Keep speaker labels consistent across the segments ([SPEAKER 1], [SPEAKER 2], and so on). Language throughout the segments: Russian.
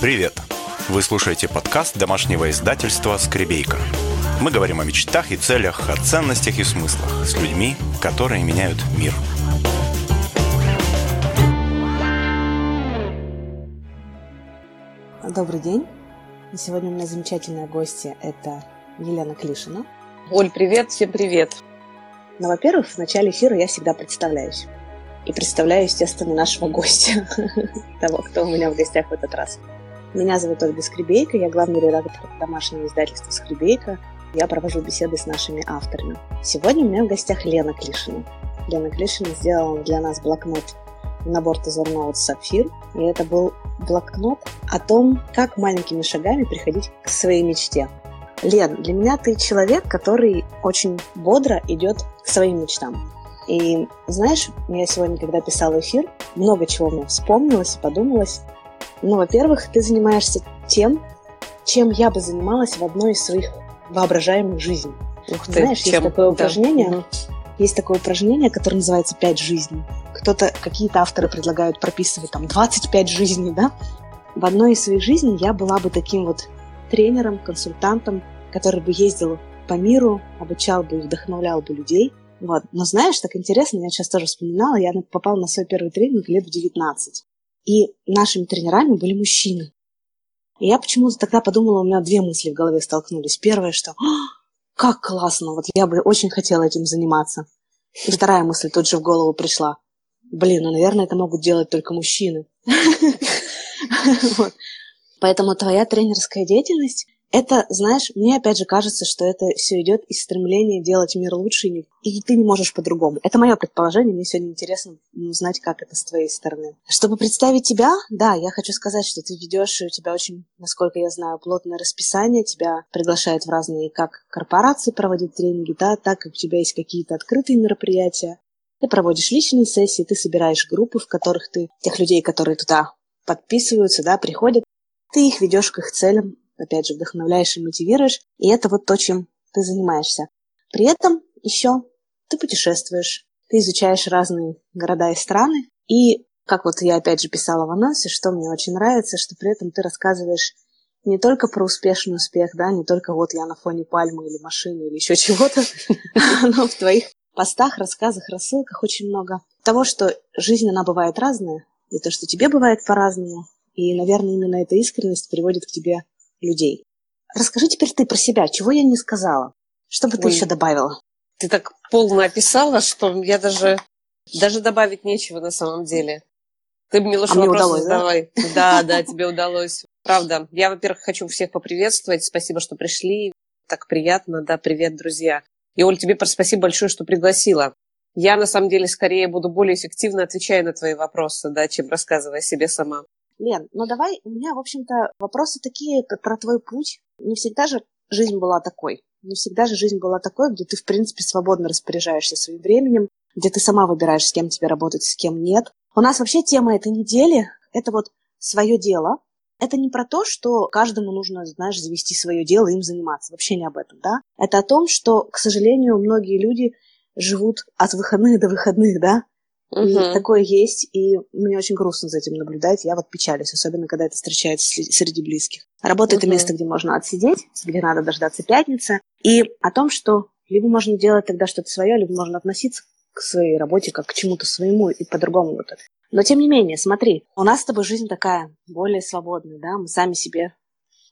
[SPEAKER 1] Привет! Вы слушаете подкаст домашнего издательства «Скребейка». Мы говорим о мечтах и целях, о ценностях и смыслах с людьми, которые меняют мир.
[SPEAKER 2] Добрый день. Сегодня у меня замечательная гостья – это Елена Клишина.
[SPEAKER 3] Оль, привет, всем привет.
[SPEAKER 2] Ну, во-первых, в начале эфира я всегда представляюсь. И представляю, естественно, нашего гостя, того, кто у меня в гостях в этот раз. Меня зовут Ольга Скребейка, я главный редактор домашнего издательства «Скребейка». Я провожу беседы с нашими авторами. Сегодня у меня в гостях Лена Клишина. Лена Клишина сделала для нас блокнот набор Тезерноут Сапфир. И это был блокнот о том, как маленькими шагами приходить к своей мечте. Лен, для меня ты человек, который очень бодро идет к своим мечтам. И знаешь, я сегодня, когда писала эфир, много чего мне вспомнилось и подумалось. Ну, во-первых, ты занимаешься тем, чем я бы занималась в одной из своих воображаемых жизней.
[SPEAKER 3] Ух ты,
[SPEAKER 2] Знаешь,
[SPEAKER 3] чем?
[SPEAKER 2] есть такое упражнение,
[SPEAKER 3] Да.
[SPEAKER 2] есть такое упражнение, которое называется «Пять жизней». Кто-то, какие-то авторы предлагают прописывать там 25 жизней, да? В одной из своих жизней я была бы таким вот тренером, консультантом, который бы ездил по миру, обучал бы и вдохновлял бы людей. Вот. Но знаешь, так интересно, я сейчас тоже вспоминала, я попала на свой первый тренинг лет в 19. И нашими тренерами были мужчины. И я почему-то тогда подумала, у меня две мысли в голове столкнулись. Первое, что «А, как классно, вот я бы очень хотела этим заниматься. И вторая мысль тут же в голову пришла. Блин, ну, наверное, это могут делать только мужчины. Поэтому твоя тренерская деятельность, это, знаешь, мне опять же кажется, что это все идет из стремления делать мир лучше, и ты не можешь по-другому. Это мое предположение, мне сегодня интересно узнать, как это с твоей стороны. Чтобы представить тебя, да, я хочу сказать, что ты ведешь, и у тебя очень, насколько я знаю, плотное расписание, тебя приглашают в разные, как корпорации проводить тренинги, да, так как у тебя есть какие-то открытые мероприятия, ты проводишь личные сессии, ты собираешь группы, в которых ты, тех людей, которые туда подписываются, да, приходят, ты их ведешь к их целям, опять же, вдохновляешь и мотивируешь, и это вот то, чем ты занимаешься. При этом еще ты путешествуешь, ты изучаешь разные города и страны, и, как вот я опять же писала в анонсе, что мне очень нравится, что при этом ты рассказываешь не только про успешный успех, да, не только вот я на фоне пальмы или машины или еще чего-то, но в твоих постах, рассказах, рассылках очень много того, что жизнь, она бывает разная, и то, что тебе бывает по-разному, и, наверное, именно эта искренность приводит к тебе людей. Расскажи теперь ты про себя, чего я не сказала, что бы ты
[SPEAKER 3] Ой.
[SPEAKER 2] еще добавила?
[SPEAKER 3] Ты так полно описала, что я даже, даже добавить нечего на самом деле. Ты мне лучше
[SPEAKER 2] А мне
[SPEAKER 3] вопросы
[SPEAKER 2] удалось, да?
[SPEAKER 3] задавай. Да, да, тебе удалось. Правда. Я, во-первых, хочу всех поприветствовать. Спасибо, что пришли. Так приятно. Да, привет, друзья. И, Оль, тебе спасибо большое, что пригласила. Я, на самом деле, скорее буду более эффективно отвечая на твои вопросы, да, чем рассказывая себе сама.
[SPEAKER 2] Лен, ну давай, у меня, в общем-то, вопросы такие про твой путь. Не всегда же жизнь была такой. Не всегда же жизнь была такой, где ты, в принципе, свободно распоряжаешься своим временем, где ты сама выбираешь, с кем тебе работать, с кем нет. У нас вообще тема этой недели – это вот свое дело. Это не про то, что каждому нужно, знаешь, завести свое дело и им заниматься. Вообще не об этом, да? Это о том, что, к сожалению, многие люди живут от выходных до выходных, да? И
[SPEAKER 3] Мгм.
[SPEAKER 2] такое есть, и мне очень грустно за этим наблюдать. Я вот печалюсь, особенно когда это встречается среди близких. Работа это
[SPEAKER 3] Мгм.
[SPEAKER 2] место, где можно отсидеть, где надо дождаться пятницы. И о том, что либо можно делать тогда что-то свое, либо можно относиться к своей работе как к чему-то своему и по-другому вот это. Но тем не менее, смотри, у нас с тобой жизнь такая, более свободная, да, мы сами себе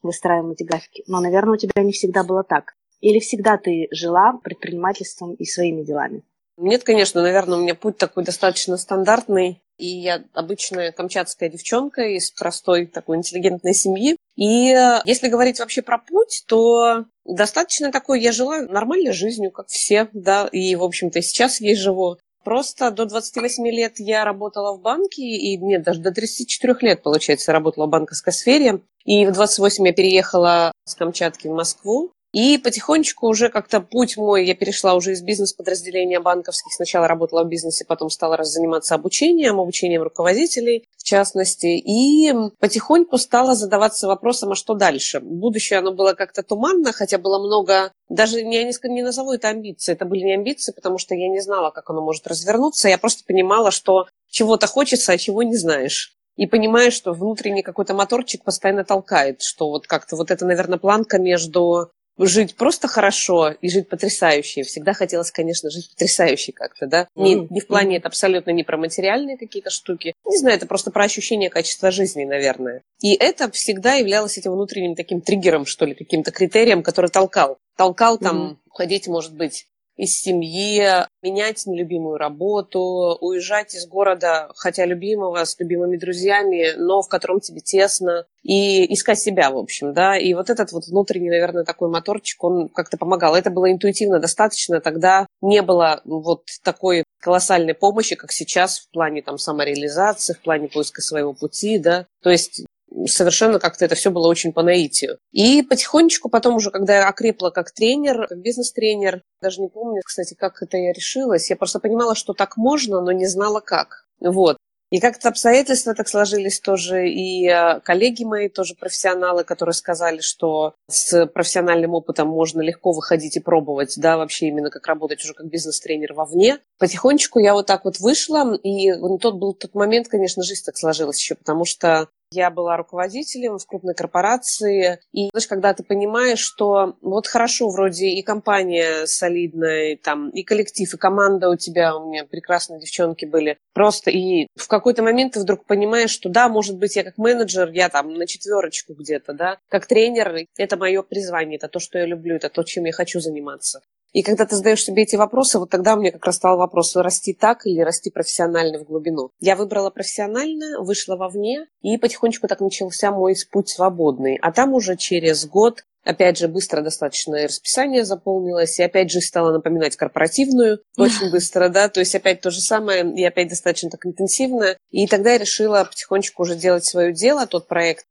[SPEAKER 2] выстраиваем эти графики. Но, наверное, у тебя не всегда было так. Или всегда ты жила предпринимательством и своими делами?
[SPEAKER 3] Нет, конечно, наверное, у меня путь такой достаточно стандартный. И я обычная камчатская девчонка из простой такой интеллигентной семьи. И э, если говорить вообще про путь, то достаточно такой, я жила нормальной жизнью, как все, да, и, в общем-то, сейчас ей живу. Просто до 28 лет я работала в банке, и нет, даже до 34 лет, получается, работала в банковской сфере. И в 28 я переехала с Камчатки в Москву. И потихонечку уже как-то путь мой, я перешла уже из бизнес-подразделения банковских. Сначала работала в бизнесе, потом стала заниматься обучением, обучением руководителей в частности. И потихоньку стала задаваться вопросом, а что дальше? Будущее, оно было как-то туманно, хотя было много... Даже я не, не назову это амбиции. Это были не амбиции, потому что я не знала, как оно может развернуться. Я просто понимала, что чего-то хочется, а чего не знаешь. и понимаешь, что внутренний какой-то моторчик постоянно толкает, что вот как-то вот это, наверное, планка между жить просто хорошо и жить потрясающе. Всегда хотелось, конечно, жить потрясающе как-то, да. Не, не в плане это абсолютно не про материальные какие-то штуки. Не знаю, это просто про ощущение качества жизни, наверное. И это всегда являлось этим внутренним таким триггером, что ли, каким-то критерием, который толкал. Толкал там mm-hmm. ходить, может быть, из семьи, менять нелюбимую работу, уезжать из города, хотя любимого, с любимыми друзьями, но в котором тебе тесно, и искать себя, в общем, да. И вот этот вот внутренний, наверное, такой моторчик, он как-то помогал. Это было интуитивно достаточно, тогда не было вот такой колоссальной помощи, как сейчас в плане там самореализации, в плане поиска своего пути, да. То есть совершенно как-то это все было очень по наитию. И потихонечку потом уже, когда я окрепла как тренер, как бизнес-тренер, даже не помню, кстати, как это я решилась, я просто понимала, что так можно, но не знала как. Вот. И как-то обстоятельства так сложились тоже, и э, коллеги мои, тоже профессионалы, которые сказали, что с профессиональным опытом можно легко выходить и пробовать, да, вообще именно как работать уже как бизнес-тренер вовне. Потихонечку я вот так вот вышла, и ну, тот был тот момент, конечно, жизнь так сложилась еще, потому что я была руководителем в крупной корпорации, и знаешь, когда ты понимаешь, что вот хорошо, вроде и компания солидная, и, там, и коллектив, и команда у тебя, у меня прекрасные девчонки были, просто и в какой-то момент ты вдруг понимаешь, что да, может быть, я как менеджер, я там на четверочку где-то, да, как тренер, это мое призвание, это то, что я люблю, это то, чем я хочу заниматься. И когда ты задаешь себе эти вопросы, вот тогда у меня как раз стал вопрос, расти так или расти профессионально в глубину. Я выбрала профессионально, вышла вовне, и потихонечку так начался мой путь свободный. А там уже через год Опять же, быстро достаточно расписание заполнилось, и опять же стала напоминать корпоративную очень быстро, да, то есть опять то же самое, и опять достаточно так интенсивно. И тогда я решила потихонечку уже делать свое дело, тот проект,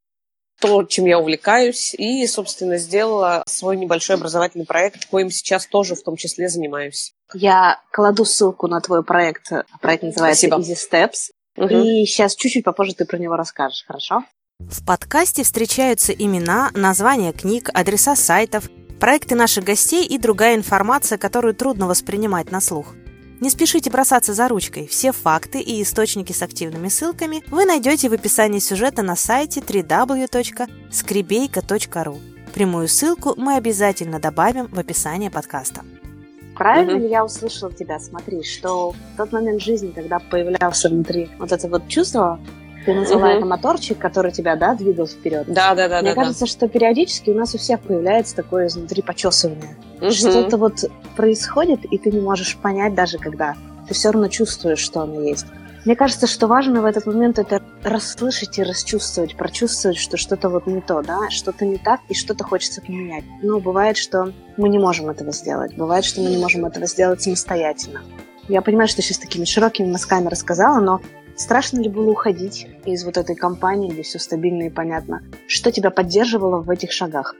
[SPEAKER 3] то, чем я увлекаюсь, и, собственно, сделала свой небольшой образовательный проект, коим сейчас тоже в том числе занимаюсь.
[SPEAKER 2] Я кладу ссылку на твой проект. Проект называется Спасибо. Easy Steps. Угу. И сейчас чуть-чуть попозже ты про него расскажешь, хорошо?
[SPEAKER 4] В подкасте встречаются имена, названия книг, адреса сайтов, проекты наших гостей и другая информация, которую трудно воспринимать на слух. Не спешите бросаться за ручкой. Все факты и источники с активными ссылками вы найдете в описании сюжета на сайте www.skribейка.ru. Прямую ссылку мы обязательно добавим в описание подкаста.
[SPEAKER 2] Правильно ли я услышала тебя? Смотри, что в тот момент жизни, когда появлялся внутри вот это вот чувство, ты назвала угу. это моторчик, который тебя, да, двигал вперед.
[SPEAKER 3] Да, да, да.
[SPEAKER 2] Мне
[SPEAKER 3] да,
[SPEAKER 2] кажется,
[SPEAKER 3] да.
[SPEAKER 2] что периодически у нас у всех появляется такое изнутри почесывание. Угу. Что-то вот происходит, и ты не можешь понять даже когда. Ты все равно чувствуешь, что оно есть. Мне кажется, что важно в этот момент это расслышать и расчувствовать, прочувствовать, что что-то вот не то, да, что-то не так, и что-то хочется поменять. Но бывает, что мы не можем этого сделать. Бывает, что мы не можем этого сделать самостоятельно. Я понимаю, что сейчас такими широкими мазками рассказала, но Страшно ли было уходить из вот этой компании, где все стабильно и понятно? Что тебя поддерживало в этих шагах?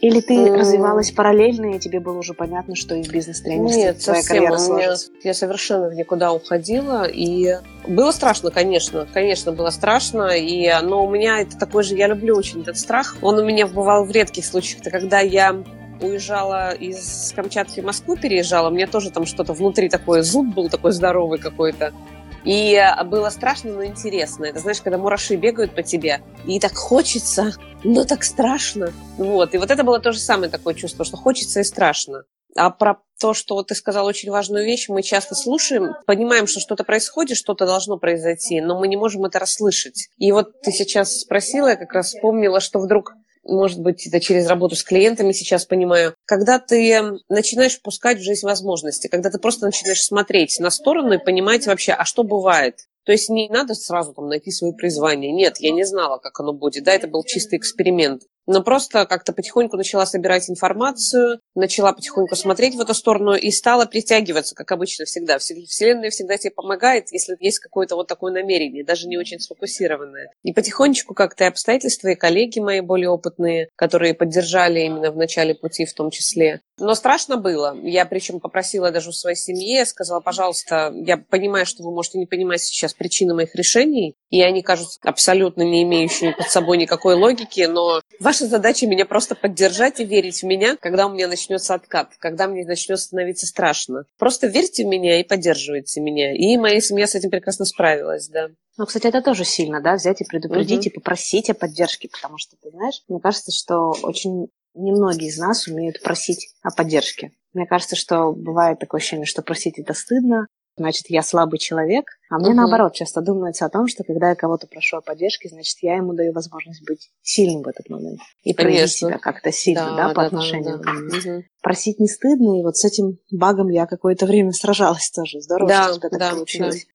[SPEAKER 2] Или ты mm. развивалась параллельно, и тебе было уже понятно, что из бизнес-тренерства
[SPEAKER 3] Нет, твоя совсем. карьера сложится? Я совершенно в никуда уходила, и было страшно, конечно, конечно, было страшно, и, но у меня это такой же, я люблю очень этот страх, он у меня бывал в редких случаях, это когда я уезжала из Камчатки в Москву, переезжала, мне тоже там что-то внутри такое, зуб был такой здоровый какой-то, и было страшно, но интересно. Это знаешь, когда мураши бегают по тебе, и так хочется, но так страшно. Вот. И вот это было то же самое такое чувство, что хочется и страшно. А про то, что вот ты сказал очень важную вещь, мы часто слушаем, понимаем, что что-то происходит, что-то должно произойти, но мы не можем это расслышать. И вот ты сейчас спросила, я как раз вспомнила, что вдруг может быть, это через работу с клиентами сейчас понимаю, когда ты начинаешь пускать в жизнь возможности, когда ты просто начинаешь смотреть на сторону и понимать вообще, а что бывает. То есть не надо сразу там найти свое призвание. Нет, я не знала, как оно будет. Да, это был чистый эксперимент но просто как-то потихоньку начала собирать информацию, начала потихоньку смотреть в эту сторону и стала притягиваться, как обычно всегда. Вселенная всегда тебе помогает, если есть какое-то вот такое намерение, даже не очень сфокусированное. И потихонечку как-то и обстоятельства, и коллеги мои более опытные, которые поддержали именно в начале пути в том числе. Но страшно было. Я причем попросила даже у своей семьи, сказала, пожалуйста, я понимаю, что вы можете не понимать сейчас причины моих решений, и они кажутся абсолютно не имеющими под собой никакой логики, но ваш ваша задача меня просто поддержать и верить в меня, когда у меня начнется откат, когда мне начнет становиться страшно. Просто верьте в меня и поддерживайте меня. И моя семья с этим прекрасно справилась, да.
[SPEAKER 2] Ну, кстати, это тоже сильно, да, взять и предупредить, угу. и попросить о поддержке, потому что, ты знаешь, мне кажется, что очень немногие из нас умеют просить о поддержке. Мне кажется, что бывает такое ощущение, что просить это стыдно, значит, я слабый человек. А мне, угу. наоборот, часто думается о том, что когда я кого-то прошу о поддержке, значит, я ему даю возможность быть сильным в этот момент. И проявить себя как-то сильно, да, да по да, отношению да, да. ко мне. Угу. Просить не стыдно, и вот с этим багом я какое-то время сражалась тоже. Здорово, да, что у тебя так да, получилось.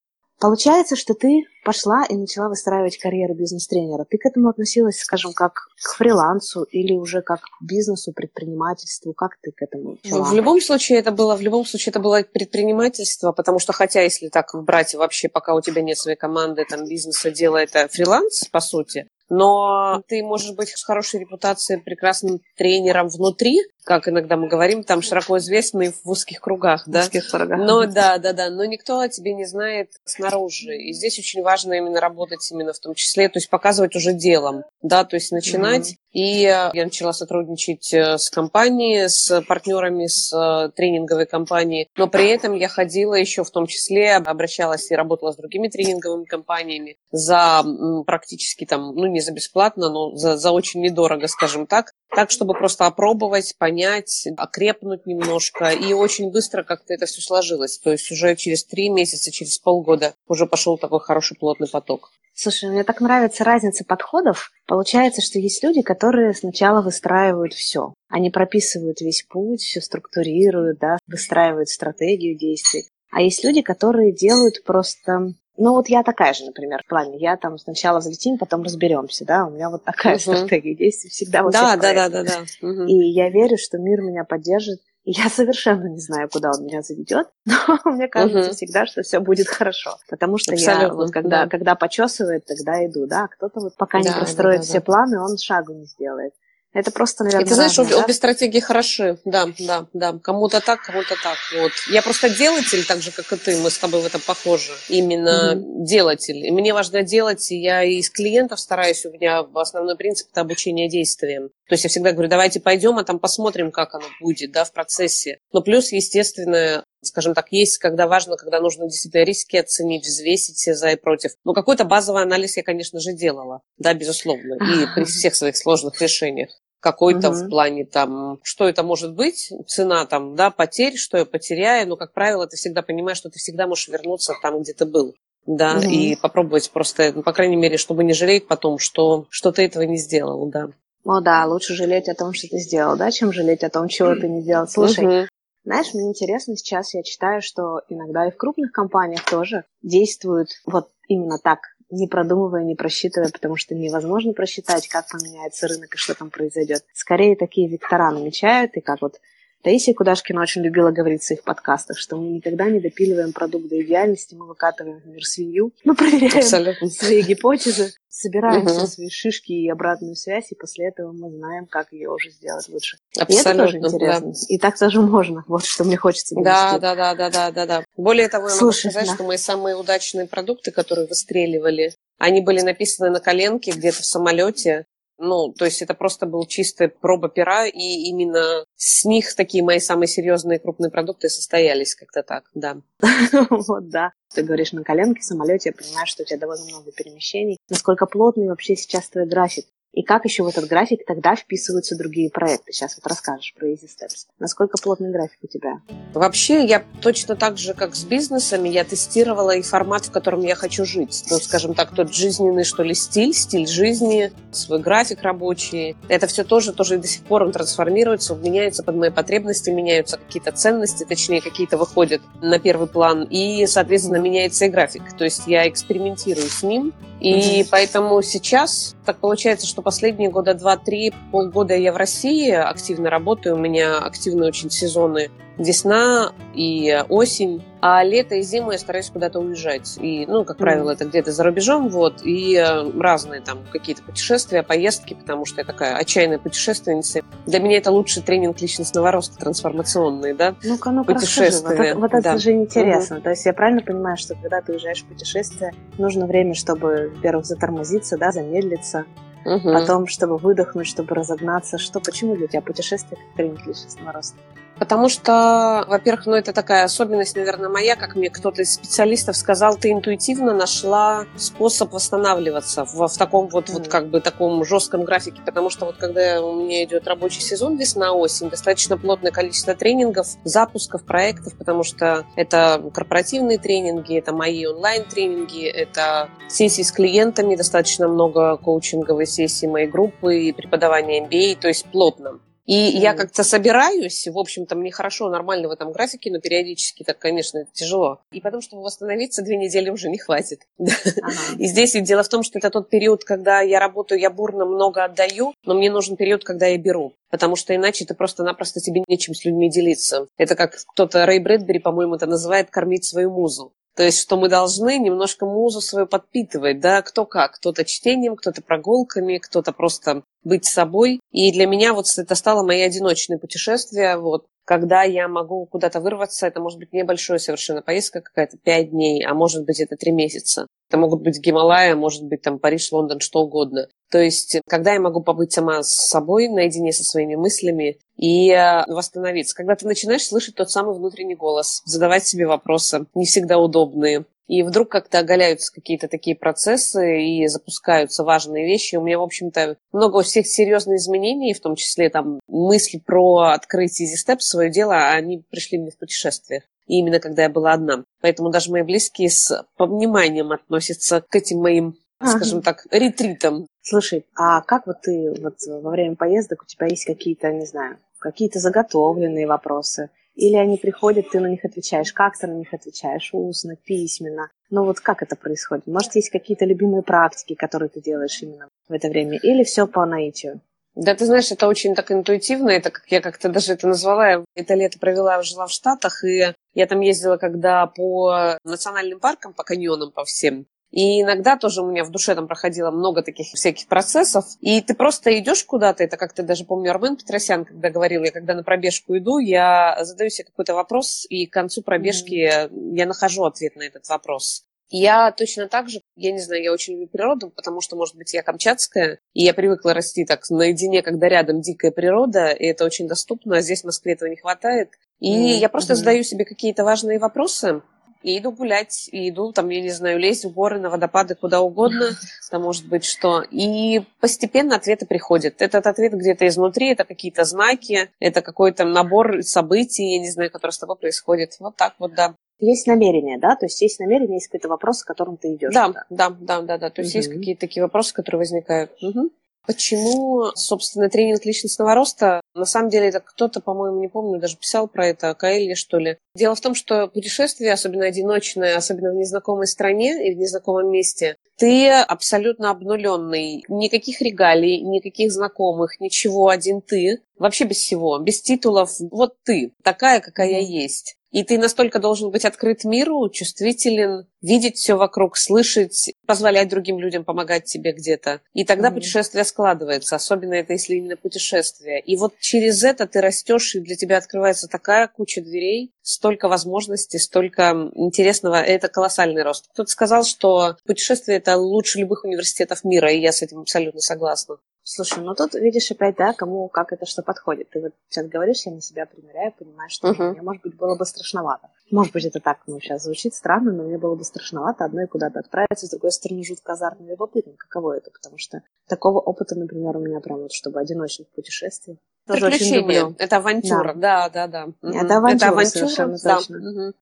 [SPEAKER 2] Получается, что ты пошла и начала выстраивать карьеру бизнес-тренера. Ты к этому относилась, скажем, как к фрилансу или уже как к бизнесу, предпринимательству? Как ты к этому
[SPEAKER 3] начала? В любом случае это было, в любом случае это было предпринимательство, потому что хотя если так брать вообще, пока у тебя нет своей команды, там бизнеса, дела это фриланс, по сути, но ты можешь быть с хорошей репутацией, прекрасным тренером внутри, как иногда мы говорим, там широко известный в узких кругах, да? В узких кругах. Но да, да, да, но никто о тебе не знает снаружи. И здесь очень важно именно работать именно в том числе, то есть показывать уже делом, да, то есть начинать. Mm-hmm. И я начала сотрудничать э, с компанией, с партнерами, с э, тренинговой компанией, но при этом я ходила еще в том числе, обращалась и работала с другими тренинговыми компаниями за практически там, ну не за бесплатно, но за, за очень недорого, скажем так, так, чтобы просто опробовать, понять, окрепнуть немножко. И очень быстро как-то это все сложилось. То есть уже через три месяца, через полгода уже пошел такой хороший плотный поток.
[SPEAKER 2] Слушай, мне так нравится разница подходов. Получается, что есть люди, которые сначала выстраивают все. Они прописывают весь путь, все структурируют, да, выстраивают стратегию действий. А есть люди, которые делают просто ну, вот я такая же, например, в плане. Я там сначала взлетим, потом разберемся, да. У меня вот такая угу. стратегия действий всегда вот
[SPEAKER 3] да, да, да, да, да.
[SPEAKER 2] Угу. И я верю, что мир меня поддержит. И я совершенно не знаю, куда он меня заведет, но мне кажется угу. всегда, что все будет хорошо. Потому что Абсолютно, я вот когда, да. когда почесывает, тогда иду, да. Кто-то вот пока да, не простроит да, да, все да. планы, он шагу не сделает. Это просто, наверное,
[SPEAKER 3] И ты знаешь, разные, обе, да? обе стратегии хороши. Да, да, да. Кому-то так, кому-то так. Вот. Я просто делатель, так же, как и ты. Мы с тобой в этом похожи. Именно mm-hmm. делатель. И мне важно делать, и я из клиентов стараюсь, у меня основной принцип – это обучение действиям. То есть я всегда говорю, давайте пойдем, а там посмотрим, как оно будет, да, в процессе. Но плюс, естественно, скажем так, есть, когда важно, когда нужно действительно риски оценить, взвесить все за и против. Но какой-то базовый анализ я, конечно же, делала, да, безусловно, и при всех своих сложных решениях какой-то угу. в плане там, что это может быть, цена там, да, потерь, что я потеряю, но, как правило, ты всегда понимаешь, что ты всегда можешь вернуться там, где ты был, да, угу. и попробовать просто, ну, по крайней мере, чтобы не жалеть потом, что, что ты этого не сделал, да.
[SPEAKER 2] О, да, лучше жалеть о том, что ты сделал, да, чем жалеть о том, чего ты не сделал. Слушай, угу. знаешь, мне интересно сейчас, я читаю, что иногда и в крупных компаниях тоже действуют вот именно так, не продумывая, не просчитывая, потому что невозможно просчитать, как поменяется рынок и что там произойдет. Скорее такие вектора намечают, и как вот Таисия Кудашкина очень любила говорить в своих подкастах, что мы никогда не допиливаем продукт до идеальности, мы выкатываем в мир свинью, мы проверяем Абсолютно. свои гипотезы, собираем угу. все свои шишки и обратную связь, и после этого мы знаем, как ее уже сделать лучше. Абсолютно, и это тоже интересно. Да. И так тоже можно. Вот что мне хочется
[SPEAKER 3] Да, да, да, да, да, да, да. Более того, я Слушай, могу сказать, да. что мои самые удачные продукты, которые выстреливали, они были написаны на коленке где-то в самолете, ну, то есть это просто был чистая проба пера, и именно с них такие мои самые серьезные крупные продукты состоялись как-то так, да.
[SPEAKER 2] Вот, да. Ты говоришь на коленке, в самолете, я понимаю, что у тебя довольно много перемещений. Насколько плотный вообще сейчас твой график? И как еще в этот график тогда вписываются другие проекты? Сейчас вот расскажешь про Easy Steps. Насколько плотный график у тебя?
[SPEAKER 3] Вообще, я точно так же, как с бизнесами, я тестировала и формат, в котором я хочу жить. Ну, скажем так, тот жизненный, что ли, стиль, стиль жизни, свой график рабочий. Это все тоже, тоже и до сих пор он трансформируется, он меняется под мои потребности, меняются какие-то ценности, точнее, какие-то выходят на первый план. И, соответственно, меняется и график. То есть я экспериментирую с ним. И mm-hmm. поэтому сейчас так получается, что последние года два-три, полгода я в России активно работаю. У меня активные очень сезоны весна и осень. А лето и зиму я стараюсь куда-то уезжать. И, ну, как правило, это где-то за рубежом, вот. И э, разные там какие-то путешествия, поездки, потому что я такая отчаянная путешественница. Для меня это лучший тренинг личностного роста, трансформационный, да?
[SPEAKER 2] Ну-ка, ну-ка, путешествия. Вот, это, вот это да. же интересно. Угу. То есть я правильно понимаю, что когда ты уезжаешь в путешествие, нужно время, чтобы, во-первых, затормозиться, да, замедлиться, угу. том, чтобы выдохнуть, чтобы разогнаться. Что, почему для тебя путешествие как тренинг личностного роста?
[SPEAKER 3] Потому что, во-первых, ну это такая особенность, наверное, моя, как мне кто-то из специалистов сказал, ты интуитивно нашла способ восстанавливаться в, в таком вот, mm-hmm. вот как бы таком жестком графике. Потому что вот когда у меня идет рабочий сезон весна-осень, достаточно плотное количество тренингов, запусков, проектов, потому что это корпоративные тренинги, это мои онлайн-тренинги, это сессии с клиентами, достаточно много коучинговой сессий моей группы и преподавания MBA, то есть плотно. И mm. я как-то собираюсь, в общем-то, мне хорошо, нормально в этом графике, но периодически так, конечно, это тяжело. И потом, чтобы восстановиться, две недели уже не хватит. Ага. И здесь и дело в том, что это тот период, когда я работаю, я бурно много отдаю, но мне нужен период, когда я беру. Потому что иначе ты просто-напросто тебе нечем с людьми делиться. Это как кто-то, Рэй Брэдбери, по-моему, это называет кормить свою музу. То есть, что мы должны немножко музу свою подпитывать, да, кто как. Кто-то чтением, кто-то прогулками, кто-то просто быть собой. И для меня вот это стало мои одиночные путешествия, вот, когда я могу куда-то вырваться, это может быть небольшое совершенно поездка какая-то, пять дней, а может быть это три месяца. Это могут быть Гималая, может быть там Париж, Лондон, что угодно. То есть, когда я могу побыть сама с собой, наедине со своими мыслями и э, восстановиться. Когда ты начинаешь слышать тот самый внутренний голос, задавать себе вопросы, не всегда удобные, и вдруг как-то оголяются какие-то такие процессы и запускаются важные вещи. У меня, в общем-то, много всех серьезных изменений, в том числе там мысли про открыть Easy Step, свое дело, они пришли мне в путешествиях. И именно когда я была одна. Поэтому даже мои близкие с вниманием относятся к этим моим скажем так, ретритом.
[SPEAKER 2] Слушай, а как вот ты вот во время поездок у тебя есть какие-то, не знаю, какие-то заготовленные вопросы? Или они приходят, ты на них отвечаешь, как ты на них отвечаешь, устно, письменно. Ну вот как это происходит? Может, есть какие-то любимые практики, которые ты делаешь именно в это время? Или все по наитию?
[SPEAKER 3] Да, ты знаешь, это очень так интуитивно, это как я как-то даже это назвала, я это лето провела, жила в Штатах, и я там ездила, когда по национальным паркам, по каньонам, по всем, и иногда тоже у меня в душе там проходило много таких всяких процессов. И ты просто идешь куда-то, это как-то даже помню Армен Петросян, когда говорил, я когда на пробежку иду, я задаю себе какой-то вопрос, и к концу пробежки mm-hmm. я нахожу ответ на этот вопрос. Я точно так же, я не знаю, я очень люблю природу, потому что, может быть, я камчатская, и я привыкла расти так наедине, когда рядом дикая природа, и это очень доступно, а здесь в Москве этого не хватает. И mm-hmm. я просто задаю себе какие-то важные вопросы, и иду гулять, и иду, там, я не знаю, лезть в горы, на водопады, куда угодно, там может быть что. И постепенно ответы приходят. Этот ответ где-то изнутри, это какие-то знаки, это какой-то набор событий, я не знаю, которые с тобой происходят. Вот так вот, да.
[SPEAKER 2] Есть намерение, да? То есть есть намерение, есть какой-то вопрос, с которым ты идешь.
[SPEAKER 3] Да, да, да, да, да. То есть угу. есть какие-то такие вопросы, которые возникают. Угу. Почему, собственно, тренинг личностного роста? На самом деле, это кто-то, по-моему, не помню, даже писал про это, Каэлья, что ли. Дело в том, что путешествие, особенно одиночное, особенно в незнакомой стране и в незнакомом месте, ты абсолютно обнуленный. Никаких регалий, никаких знакомых, ничего, один ты. Вообще без всего, без титулов. Вот ты, такая, какая есть. И ты настолько должен быть открыт миру, чувствителен, видеть все вокруг, слышать, позволять другим людям помогать тебе где-то. И тогда mm-hmm. путешествие складывается, особенно это если именно путешествие. И вот через это ты растешь, и для тебя открывается такая куча дверей, столько возможностей, столько интересного. Это колоссальный рост. Кто-то сказал, что путешествие это лучше любых университетов мира, и я с этим абсолютно согласна.
[SPEAKER 2] Слушай, ну тут видишь опять, да, кому как это что подходит. Ты вот сейчас говоришь, я на себя примеряю, понимаю, что uh-huh. мне, может быть, было бы страшновато. Может быть, это так, ну, сейчас звучит странно, но мне было бы страшновато одной куда-то отправиться, с другой стороны, жутко азартно и любопытно, каково это, потому что такого опыта, например, у меня прям вот, чтобы одиночных путешествий.
[SPEAKER 3] Тоже Приключения, это авантюра, да, да, да.
[SPEAKER 2] да. Это авантюра, это авантюра совершенно да. точно.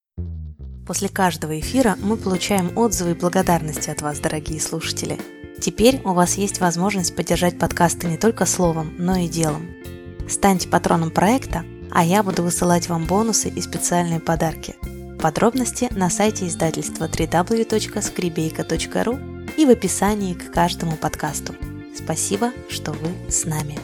[SPEAKER 4] После каждого эфира мы получаем отзывы и благодарности от вас, дорогие слушатели. Теперь у вас есть возможность поддержать подкасты не только словом, но и делом. Станьте патроном проекта, а я буду высылать вам бонусы и специальные подарки. Подробности на сайте издательства www.skribейка.ru и в описании к каждому подкасту. Спасибо, что вы с нами.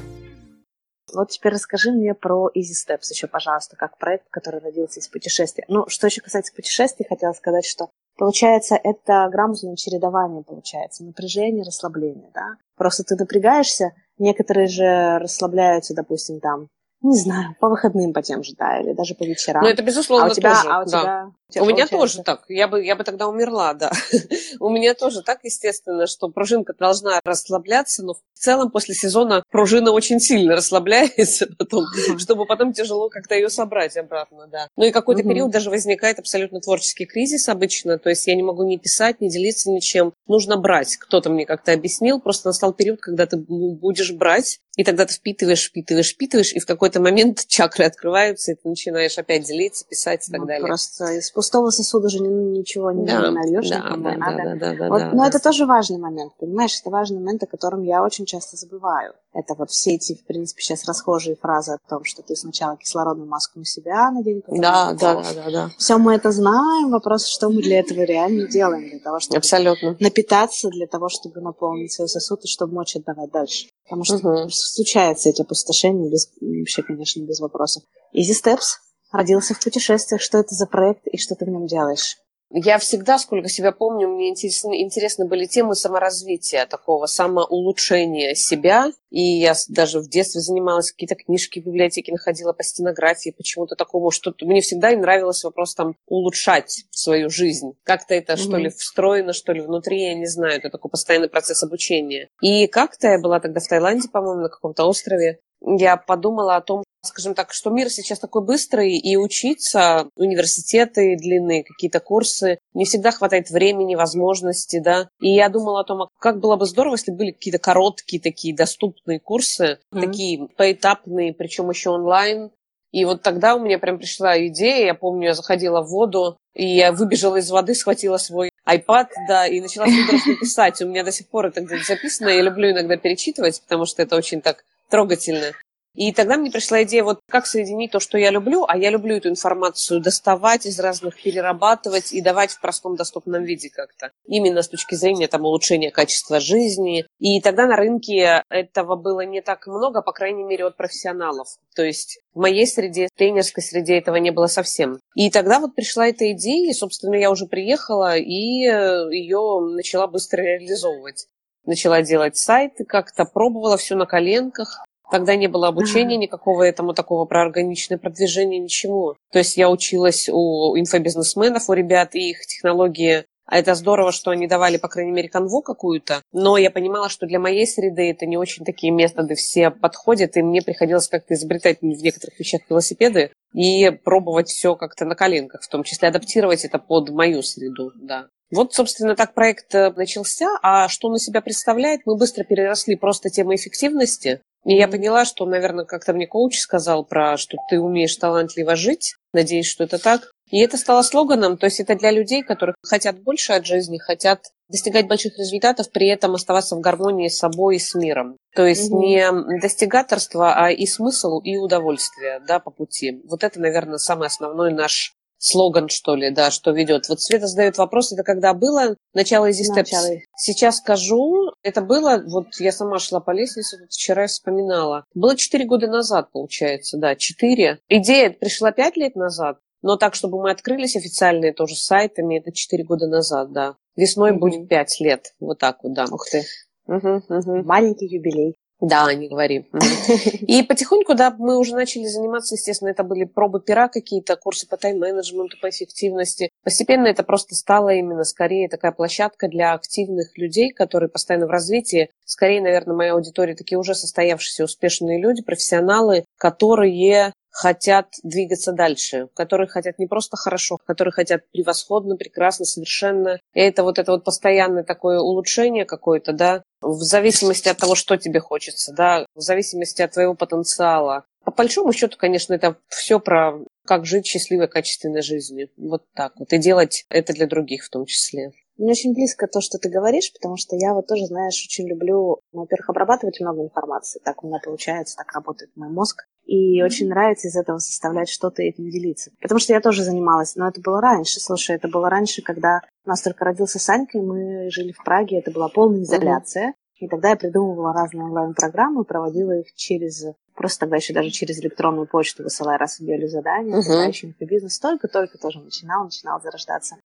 [SPEAKER 2] Вот теперь расскажи мне про Easy Steps еще, пожалуйста, как проект, который родился из путешествия. Ну, что еще касается путешествий, хотела сказать, что Получается, это грамотное чередование, получается, напряжение, расслабление, да. Просто ты напрягаешься, некоторые же расслабляются, допустим, там, не знаю, по выходным по тем же, да, или даже по вечерам.
[SPEAKER 3] Ну, это безусловно
[SPEAKER 2] а у тебя,
[SPEAKER 3] тоже,
[SPEAKER 2] а у
[SPEAKER 3] да.
[SPEAKER 2] тебя,
[SPEAKER 3] У меня тоже так. Я бы, я бы тогда умерла, да. У меня тоже так, естественно, что пружинка должна расслабляться, но в целом после сезона пружина очень сильно расслабляется потом, чтобы потом тяжело как-то ее собрать обратно, да. Ну и какой-то период даже возникает абсолютно творческий кризис обычно, то есть я не могу ни писать, ни делиться ничем. Нужно брать. Кто-то мне как-то объяснил, просто настал период, когда ты будешь брать, и тогда ты впитываешь, впитываешь, впитываешь, и в какой-то момент чакры открываются, и ты начинаешь опять делиться, писать и так ну, далее.
[SPEAKER 2] Просто пустого сосуда же ничего не да, нальешь, да, никому да, не надо. Да, да, да, вот,
[SPEAKER 3] да,
[SPEAKER 2] но
[SPEAKER 3] да.
[SPEAKER 2] это тоже важный момент, понимаешь? Это важный момент, о котором я очень часто забываю. Это вот все эти, в принципе, сейчас расхожие фразы о том, что ты сначала кислородную маску на себя надень,
[SPEAKER 3] да, да, да, да, да.
[SPEAKER 2] Все мы это знаем. Вопрос, что мы для этого реально делаем, для того, чтобы
[SPEAKER 3] Абсолютно.
[SPEAKER 2] напитаться, для того, чтобы наполнить свой сосуд и чтобы мочь отдавать дальше. Потому что угу. случается эти опустошения без, вообще, конечно, без вопросов. Easy Steps родился в путешествиях. Что это за проект и что ты в нем делаешь?
[SPEAKER 3] Я всегда, сколько себя помню, мне интересны, интересны были темы саморазвития, такого самоулучшения себя. И я даже в детстве занималась, какие-то книжки в библиотеке находила по стенографии, почему-то такому, что мне всегда и нравилось вопрос там улучшать свою жизнь. Как-то это, mm-hmm. что ли, встроено, что ли, внутри, я не знаю. Это такой постоянный процесс обучения. И как-то я была тогда в Таиланде, по-моему, на каком-то острове, я подумала о том, скажем так, что мир сейчас такой быстрый, и учиться, университеты длинные, какие-то курсы, не всегда хватает времени, возможностей, да. И я думала о том, а как было бы здорово, если были какие-то короткие такие доступные курсы, mm-hmm. такие поэтапные, причем еще онлайн. И вот тогда у меня прям пришла идея, я помню, я заходила в воду, и я выбежала из воды, схватила свой iPad, да, и начала судорожно писать. У меня до сих пор это где-то записано, я люблю иногда перечитывать, потому что это очень так трогательно. И тогда мне пришла идея, вот как соединить то, что я люблю, а я люблю эту информацию доставать из разных, перерабатывать и давать в простом доступном виде как-то. Именно с точки зрения там, улучшения качества жизни. И тогда на рынке этого было не так много, по крайней мере, от профессионалов. То есть в моей среде, в тренерской среде этого не было совсем. И тогда вот пришла эта идея, и, собственно, я уже приехала и э, ее начала быстро реализовывать начала делать сайты, как-то пробовала все на коленках. Тогда не было обучения никакого этому такого про органичное продвижение, ничего. То есть я училась у инфобизнесменов, у ребят, и их технологии а это здорово, что они давали, по крайней мере, канву какую-то. Но я понимала, что для моей среды это не очень такие методы все подходят, и мне приходилось как-то изобретать в некоторых вещах велосипеды и пробовать все как-то на коленках, в том числе адаптировать это под мою среду, да. Вот, собственно, так проект э, начался. А что он из себя представляет? Мы быстро переросли просто темой эффективности. И я поняла, что, наверное, как-то мне коуч сказал про, что ты умеешь талантливо жить. Надеюсь, что это так. И это стало слоганом, то есть это для людей, которые хотят больше от жизни, хотят достигать больших результатов, при этом оставаться в гармонии с собой и с миром. То есть угу. не достигаторство, а и смысл, и удовольствие да, по пути. Вот это, наверное, самый основной наш слоган, что ли, да, что ведет. Вот Света задает вопрос, это когда было начало Easy Steps? Начало. Сейчас скажу, это было, вот я сама шла по лестнице, вот вчера вспоминала. Было четыре года назад, получается, да, четыре. Идея пришла пять лет назад, но так, чтобы мы открылись официальные тоже сайтами, это четыре года назад, да. Весной mm-hmm. будет пять лет, вот так вот, да.
[SPEAKER 2] Ух ты. Угу, угу. Маленький юбилей.
[SPEAKER 3] Да, не говори. И потихоньку, да, мы уже начали заниматься, естественно, это были пробы пера какие-то, курсы по тайм-менеджменту, по эффективности. Постепенно это просто стало именно скорее такая площадка для активных людей, которые постоянно в развитии. Скорее, наверное, моя аудитория такие уже состоявшиеся успешные люди, профессионалы, которые хотят двигаться дальше, которые хотят не просто хорошо, которые хотят превосходно, прекрасно, совершенно. И это вот это вот постоянное такое улучшение какое-то, да, в зависимости от того, что тебе хочется, да, в зависимости от твоего потенциала. По большому счету, конечно, это все про как жить счастливой, качественной жизнью. Вот так вот. И делать это для других в том числе.
[SPEAKER 2] Мне очень близко то, что ты говоришь, потому что я вот тоже, знаешь, очень люблю, во-первых, обрабатывать много информации. Так у меня получается, так работает мой мозг. И очень нравится из этого составлять что-то и этим делиться. Потому что я тоже занималась, но это было раньше. Слушай, это было раньше, когда у нас только родился Санька, и мы жили в Праге, это была полная изоляция. И тогда я придумывала разные онлайн-программы, проводила их через просто тогда еще даже через электронную почту высылая раз в неделю задания, uh-huh. тогда еще инфобизнес только-только тоже начинал, начинал зарождаться.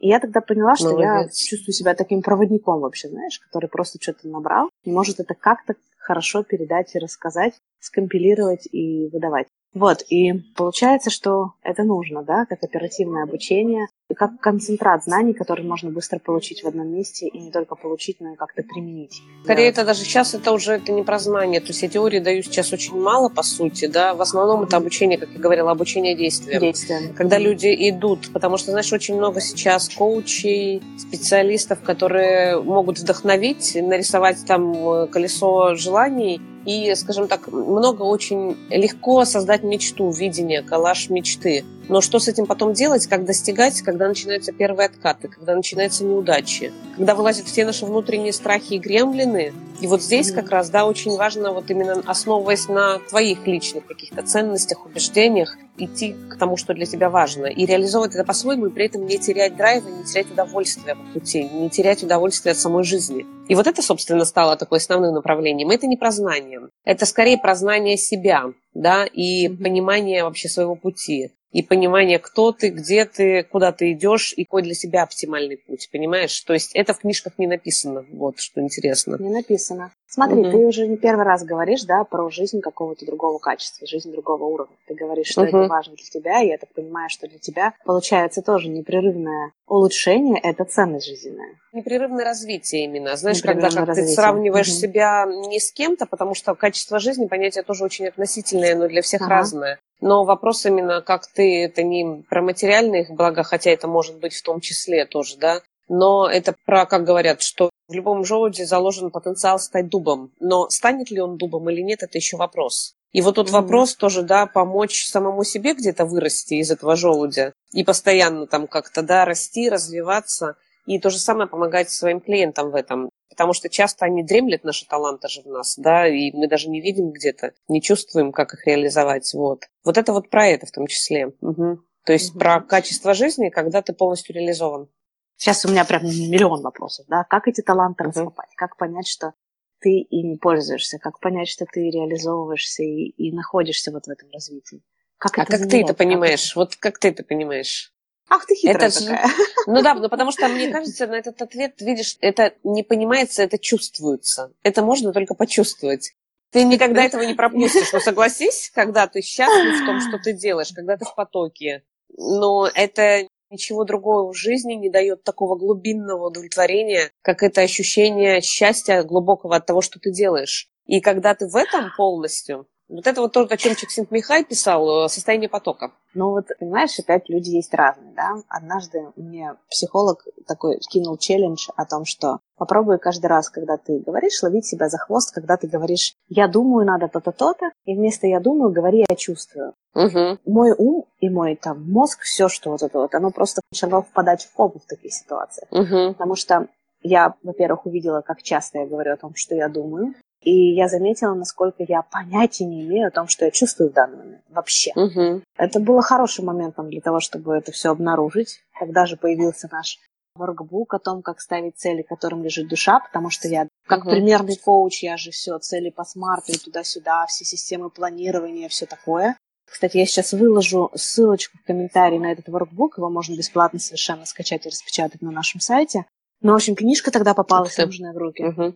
[SPEAKER 2] И я тогда поняла, что Молодец. я чувствую себя таким проводником вообще, знаешь, который просто что-то набрал и может это как-то хорошо передать и рассказать, скомпилировать и выдавать. Вот, и получается, что это нужно, да, как оперативное обучение, как концентрат знаний, который можно быстро получить в одном месте, и не только получить, но и как-то применить.
[SPEAKER 3] Скорее, да. это даже сейчас это уже это не про знание. То есть я теории даю сейчас очень мало, по сути, да. В основном это обучение, как я говорила, обучение действиям.
[SPEAKER 2] Действиям.
[SPEAKER 3] Когда люди идут, потому что, знаешь, очень много сейчас коучей, специалистов, которые могут вдохновить, нарисовать там э, колесо желаний, и, скажем так, много очень легко создать мечту, видение, коллаж мечты. Но что с этим потом делать, как достигать, когда начинаются первые откаты, когда начинаются неудачи, когда вылазят все наши внутренние страхи и гремлины. И вот здесь mm-hmm. как раз, да, очень важно, вот именно основываясь на твоих личных каких-то ценностях, убеждениях, идти к тому, что для тебя важно, и реализовывать это по-своему, и при этом не терять драйва, не терять удовольствия по пути, не терять удовольствие от самой жизни. И вот это, собственно, стало такой основным направлением. Это не про знание, это скорее про знание себя, да, и mm-hmm. понимание вообще своего пути и понимание, кто ты, где ты, куда ты идешь и какой для себя оптимальный путь, понимаешь? То есть это в книжках не написано, вот что интересно.
[SPEAKER 2] Не написано. Смотри, угу. ты уже не первый раз говоришь, да, про жизнь какого-то другого качества, жизнь другого уровня. Ты говоришь, что угу. это важно для тебя, и я так понимаю, что для тебя получается тоже непрерывное улучшение – это ценность жизненная.
[SPEAKER 3] Непрерывное развитие именно. Знаешь, когда как ты сравниваешь угу. себя не с кем-то, потому что качество жизни, понятие тоже очень относительное, но для всех ага. разное. Но вопрос именно, как ты, это не про материальные блага, хотя это может быть в том числе тоже, да, но это про, как говорят, что в любом желуде заложен потенциал стать дубом. Но станет ли он дубом или нет, это еще вопрос. И вот тут mm-hmm. вопрос тоже, да, помочь самому себе где-то вырасти из этого желудя и постоянно там как-то, да, расти, развиваться. И то же самое помогать своим клиентам в этом. Потому что часто они дремлят, наши таланты же в нас, да, и мы даже не видим где-то, не чувствуем, как их реализовать. Вот, вот это вот про это в том числе. Угу. То есть угу. про качество жизни, когда ты полностью реализован.
[SPEAKER 2] Сейчас у меня прям миллион вопросов, да, как эти таланты uh-huh. раскопать, как понять, что ты ими пользуешься, как понять, что ты реализовываешься и, и находишься вот в этом развитии.
[SPEAKER 3] Как а это как ты это понимаешь? Как... Вот как ты это понимаешь?
[SPEAKER 2] Ах ты хитрая это такая. Же...
[SPEAKER 3] Ну да, ну потому что, мне кажется, на этот ответ, видишь, это не понимается, это чувствуется. Это можно только почувствовать. Ты никогда этого не пропустишь. Но согласись, когда ты счастлив в том, что ты делаешь, когда ты в потоке. Но это Ничего другого в жизни не дает такого глубинного удовлетворения, как это ощущение счастья глубокого от того, что ты делаешь. И когда ты в этом полностью, вот это вот то, о чем Михай писал, э, состояние потока.
[SPEAKER 2] Ну вот, понимаешь, опять люди есть разные, да. Однажды мне психолог такой кинул челлендж о том, что попробуй каждый раз, когда ты говоришь, ловить себя за хвост, когда ты говоришь «я думаю, надо то-то, то-то», и вместо «я думаю» говори «я чувствую». Угу. Мой ум и мой там мозг, все, что вот это вот, оно просто начало впадать в кому в таких ситуациях. Угу. Потому что я, во-первых, увидела, как часто я говорю о том, что я думаю. И я заметила, насколько я понятия не имею о том, что я чувствую в данный момент вообще. Угу. Это было хорошим моментом для того, чтобы это все обнаружить. Тогда же появился наш воркбук о том, как ставить цели, которым лежит душа, потому что я как угу. примерный коуч, я же все, цели по смарту и туда-сюда, все системы планирования, все такое. Кстати, я сейчас выложу ссылочку в комментарии на этот воркбук, его можно бесплатно совершенно скачать и распечатать на нашем сайте. Ну, в общем, книжка тогда попалась нужная в руки.
[SPEAKER 3] Угу.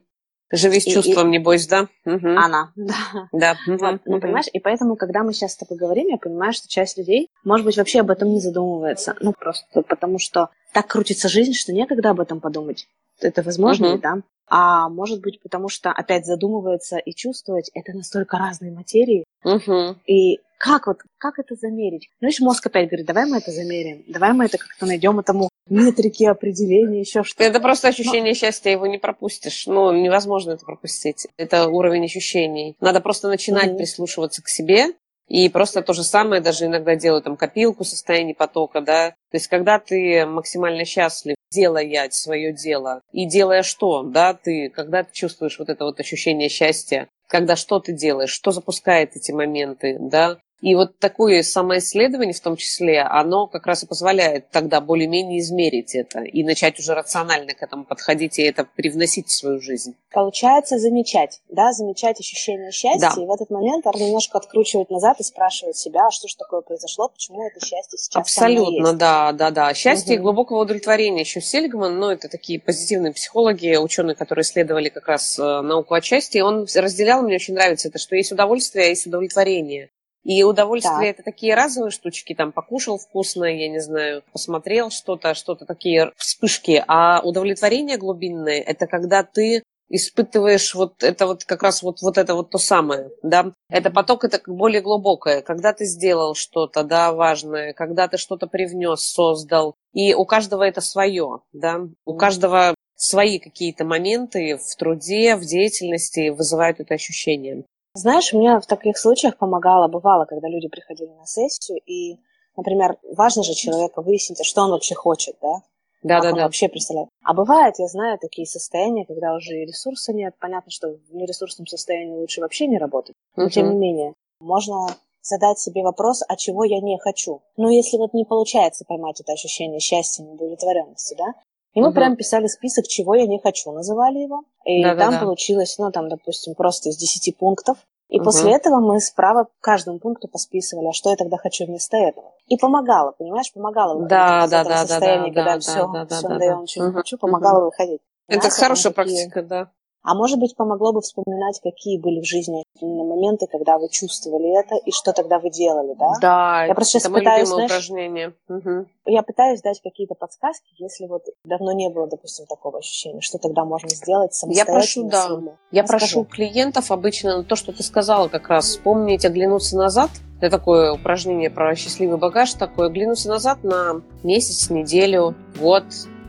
[SPEAKER 3] Живи с чувством, и, небось, да?
[SPEAKER 2] Угу. Она, да. Да. Угу. Вот, ну, понимаешь, и поэтому, когда мы сейчас с тобой говорим, я понимаю, что часть людей, может быть, вообще об этом не задумывается. Ну, просто потому что так крутится жизнь, что некогда об этом подумать. Это возможно угу. да? А может быть, потому что опять задумывается и чувствовать, это настолько разные материи. Угу. И как вот, как это замерить? Ну, видишь, мозг опять говорит, давай мы это замерим, давай мы это как-то найдем этому метрики, определения, еще что-то.
[SPEAKER 3] Это просто ощущение Но... счастья, его не пропустишь. Ну, невозможно это пропустить. Это уровень ощущений. Надо просто начинать mm-hmm. прислушиваться к себе, и просто то же самое даже иногда делаю там копилку состояния потока, да. То есть когда ты максимально счастлив, делая свое дело, и делая что, да, ты, когда ты чувствуешь вот это вот ощущение счастья, когда что ты делаешь, что запускает эти моменты, да, и вот такое самоисследование в том числе, оно как раз и позволяет тогда более-менее измерить это и начать уже рационально к этому подходить и это привносить в свою жизнь.
[SPEAKER 2] Получается замечать, да, замечать ощущение счастья, да. и в этот момент немножко откручивать назад и спрашивать себя, а что же такое произошло, почему это счастье сейчас
[SPEAKER 3] Абсолютно, есть. да, да, да. Счастье угу. и глубокого удовлетворения. Еще Сельгман, ну, это такие позитивные психологи, ученые, которые исследовали как раз э, науку о счастье, он разделял, мне очень нравится это, что есть удовольствие, а есть удовлетворение. И удовольствие так. это такие разовые штучки, там покушал вкусно, я не знаю, посмотрел что-то, что-то такие вспышки. А удовлетворение глубинное это когда ты испытываешь вот это вот как раз вот, вот это вот то самое, да. Это поток, это более глубокое. Когда ты сделал что-то, да, важное, когда ты что-то привнес, создал. И у каждого это свое, да. У каждого свои какие-то моменты в труде, в деятельности вызывают это ощущение.
[SPEAKER 2] Знаешь, мне в таких случаях помогало, бывало, когда люди приходили на сессию, и, например, важно же человека выяснить, что он вообще хочет, да?
[SPEAKER 3] Да,
[SPEAKER 2] как
[SPEAKER 3] да,
[SPEAKER 2] он
[SPEAKER 3] да.
[SPEAKER 2] вообще представляет. А бывает, я знаю, такие состояния, когда уже ресурса нет. Понятно, что в нересурсном состоянии лучше вообще не работать. Но, uh-huh. тем не менее, можно задать себе вопрос, а чего я не хочу. Ну, если вот не получается поймать это ощущение счастья, удовлетворенности, да, и мы угу. прям писали список, чего я не хочу, называли его. И да, там да, да. получилось, ну, там, допустим, просто из 10 пунктов. И угу. после этого мы справа каждому пункту посписывали, а что я тогда хочу вместо этого. И помогало, понимаешь, помогало выходить
[SPEAKER 3] да,
[SPEAKER 2] из
[SPEAKER 3] да,
[SPEAKER 2] этого
[SPEAKER 3] да,
[SPEAKER 2] состояния,
[SPEAKER 3] да,
[SPEAKER 2] когда
[SPEAKER 3] да,
[SPEAKER 2] все,
[SPEAKER 3] да, да,
[SPEAKER 2] все
[SPEAKER 3] да,
[SPEAKER 2] надоело,
[SPEAKER 3] да.
[SPEAKER 2] ничего не
[SPEAKER 3] Угу.
[SPEAKER 2] хочу, помогало
[SPEAKER 3] угу.
[SPEAKER 2] выходить.
[SPEAKER 3] Это хорошая
[SPEAKER 2] такие...
[SPEAKER 3] практика, да.
[SPEAKER 2] А может быть, помогло бы вспоминать, какие были в жизни моменты, когда вы чувствовали это, и что тогда вы делали, да?
[SPEAKER 3] Да,
[SPEAKER 2] я просто
[SPEAKER 3] это
[SPEAKER 2] сейчас
[SPEAKER 3] мое
[SPEAKER 2] пытаюсь, знаешь,
[SPEAKER 3] упражнение. Угу.
[SPEAKER 2] я пытаюсь дать какие-то подсказки, если вот давно не было, допустим, такого ощущения, что тогда можно сделать
[SPEAKER 3] Я
[SPEAKER 2] самостоятельно.
[SPEAKER 3] прошу, да. Я
[SPEAKER 2] Расскажи.
[SPEAKER 3] прошу клиентов обычно то, что ты сказала как раз, вспомнить, оглянуться назад. Это такое упражнение про счастливый багаж такое. Оглянуться назад на месяц, неделю, год,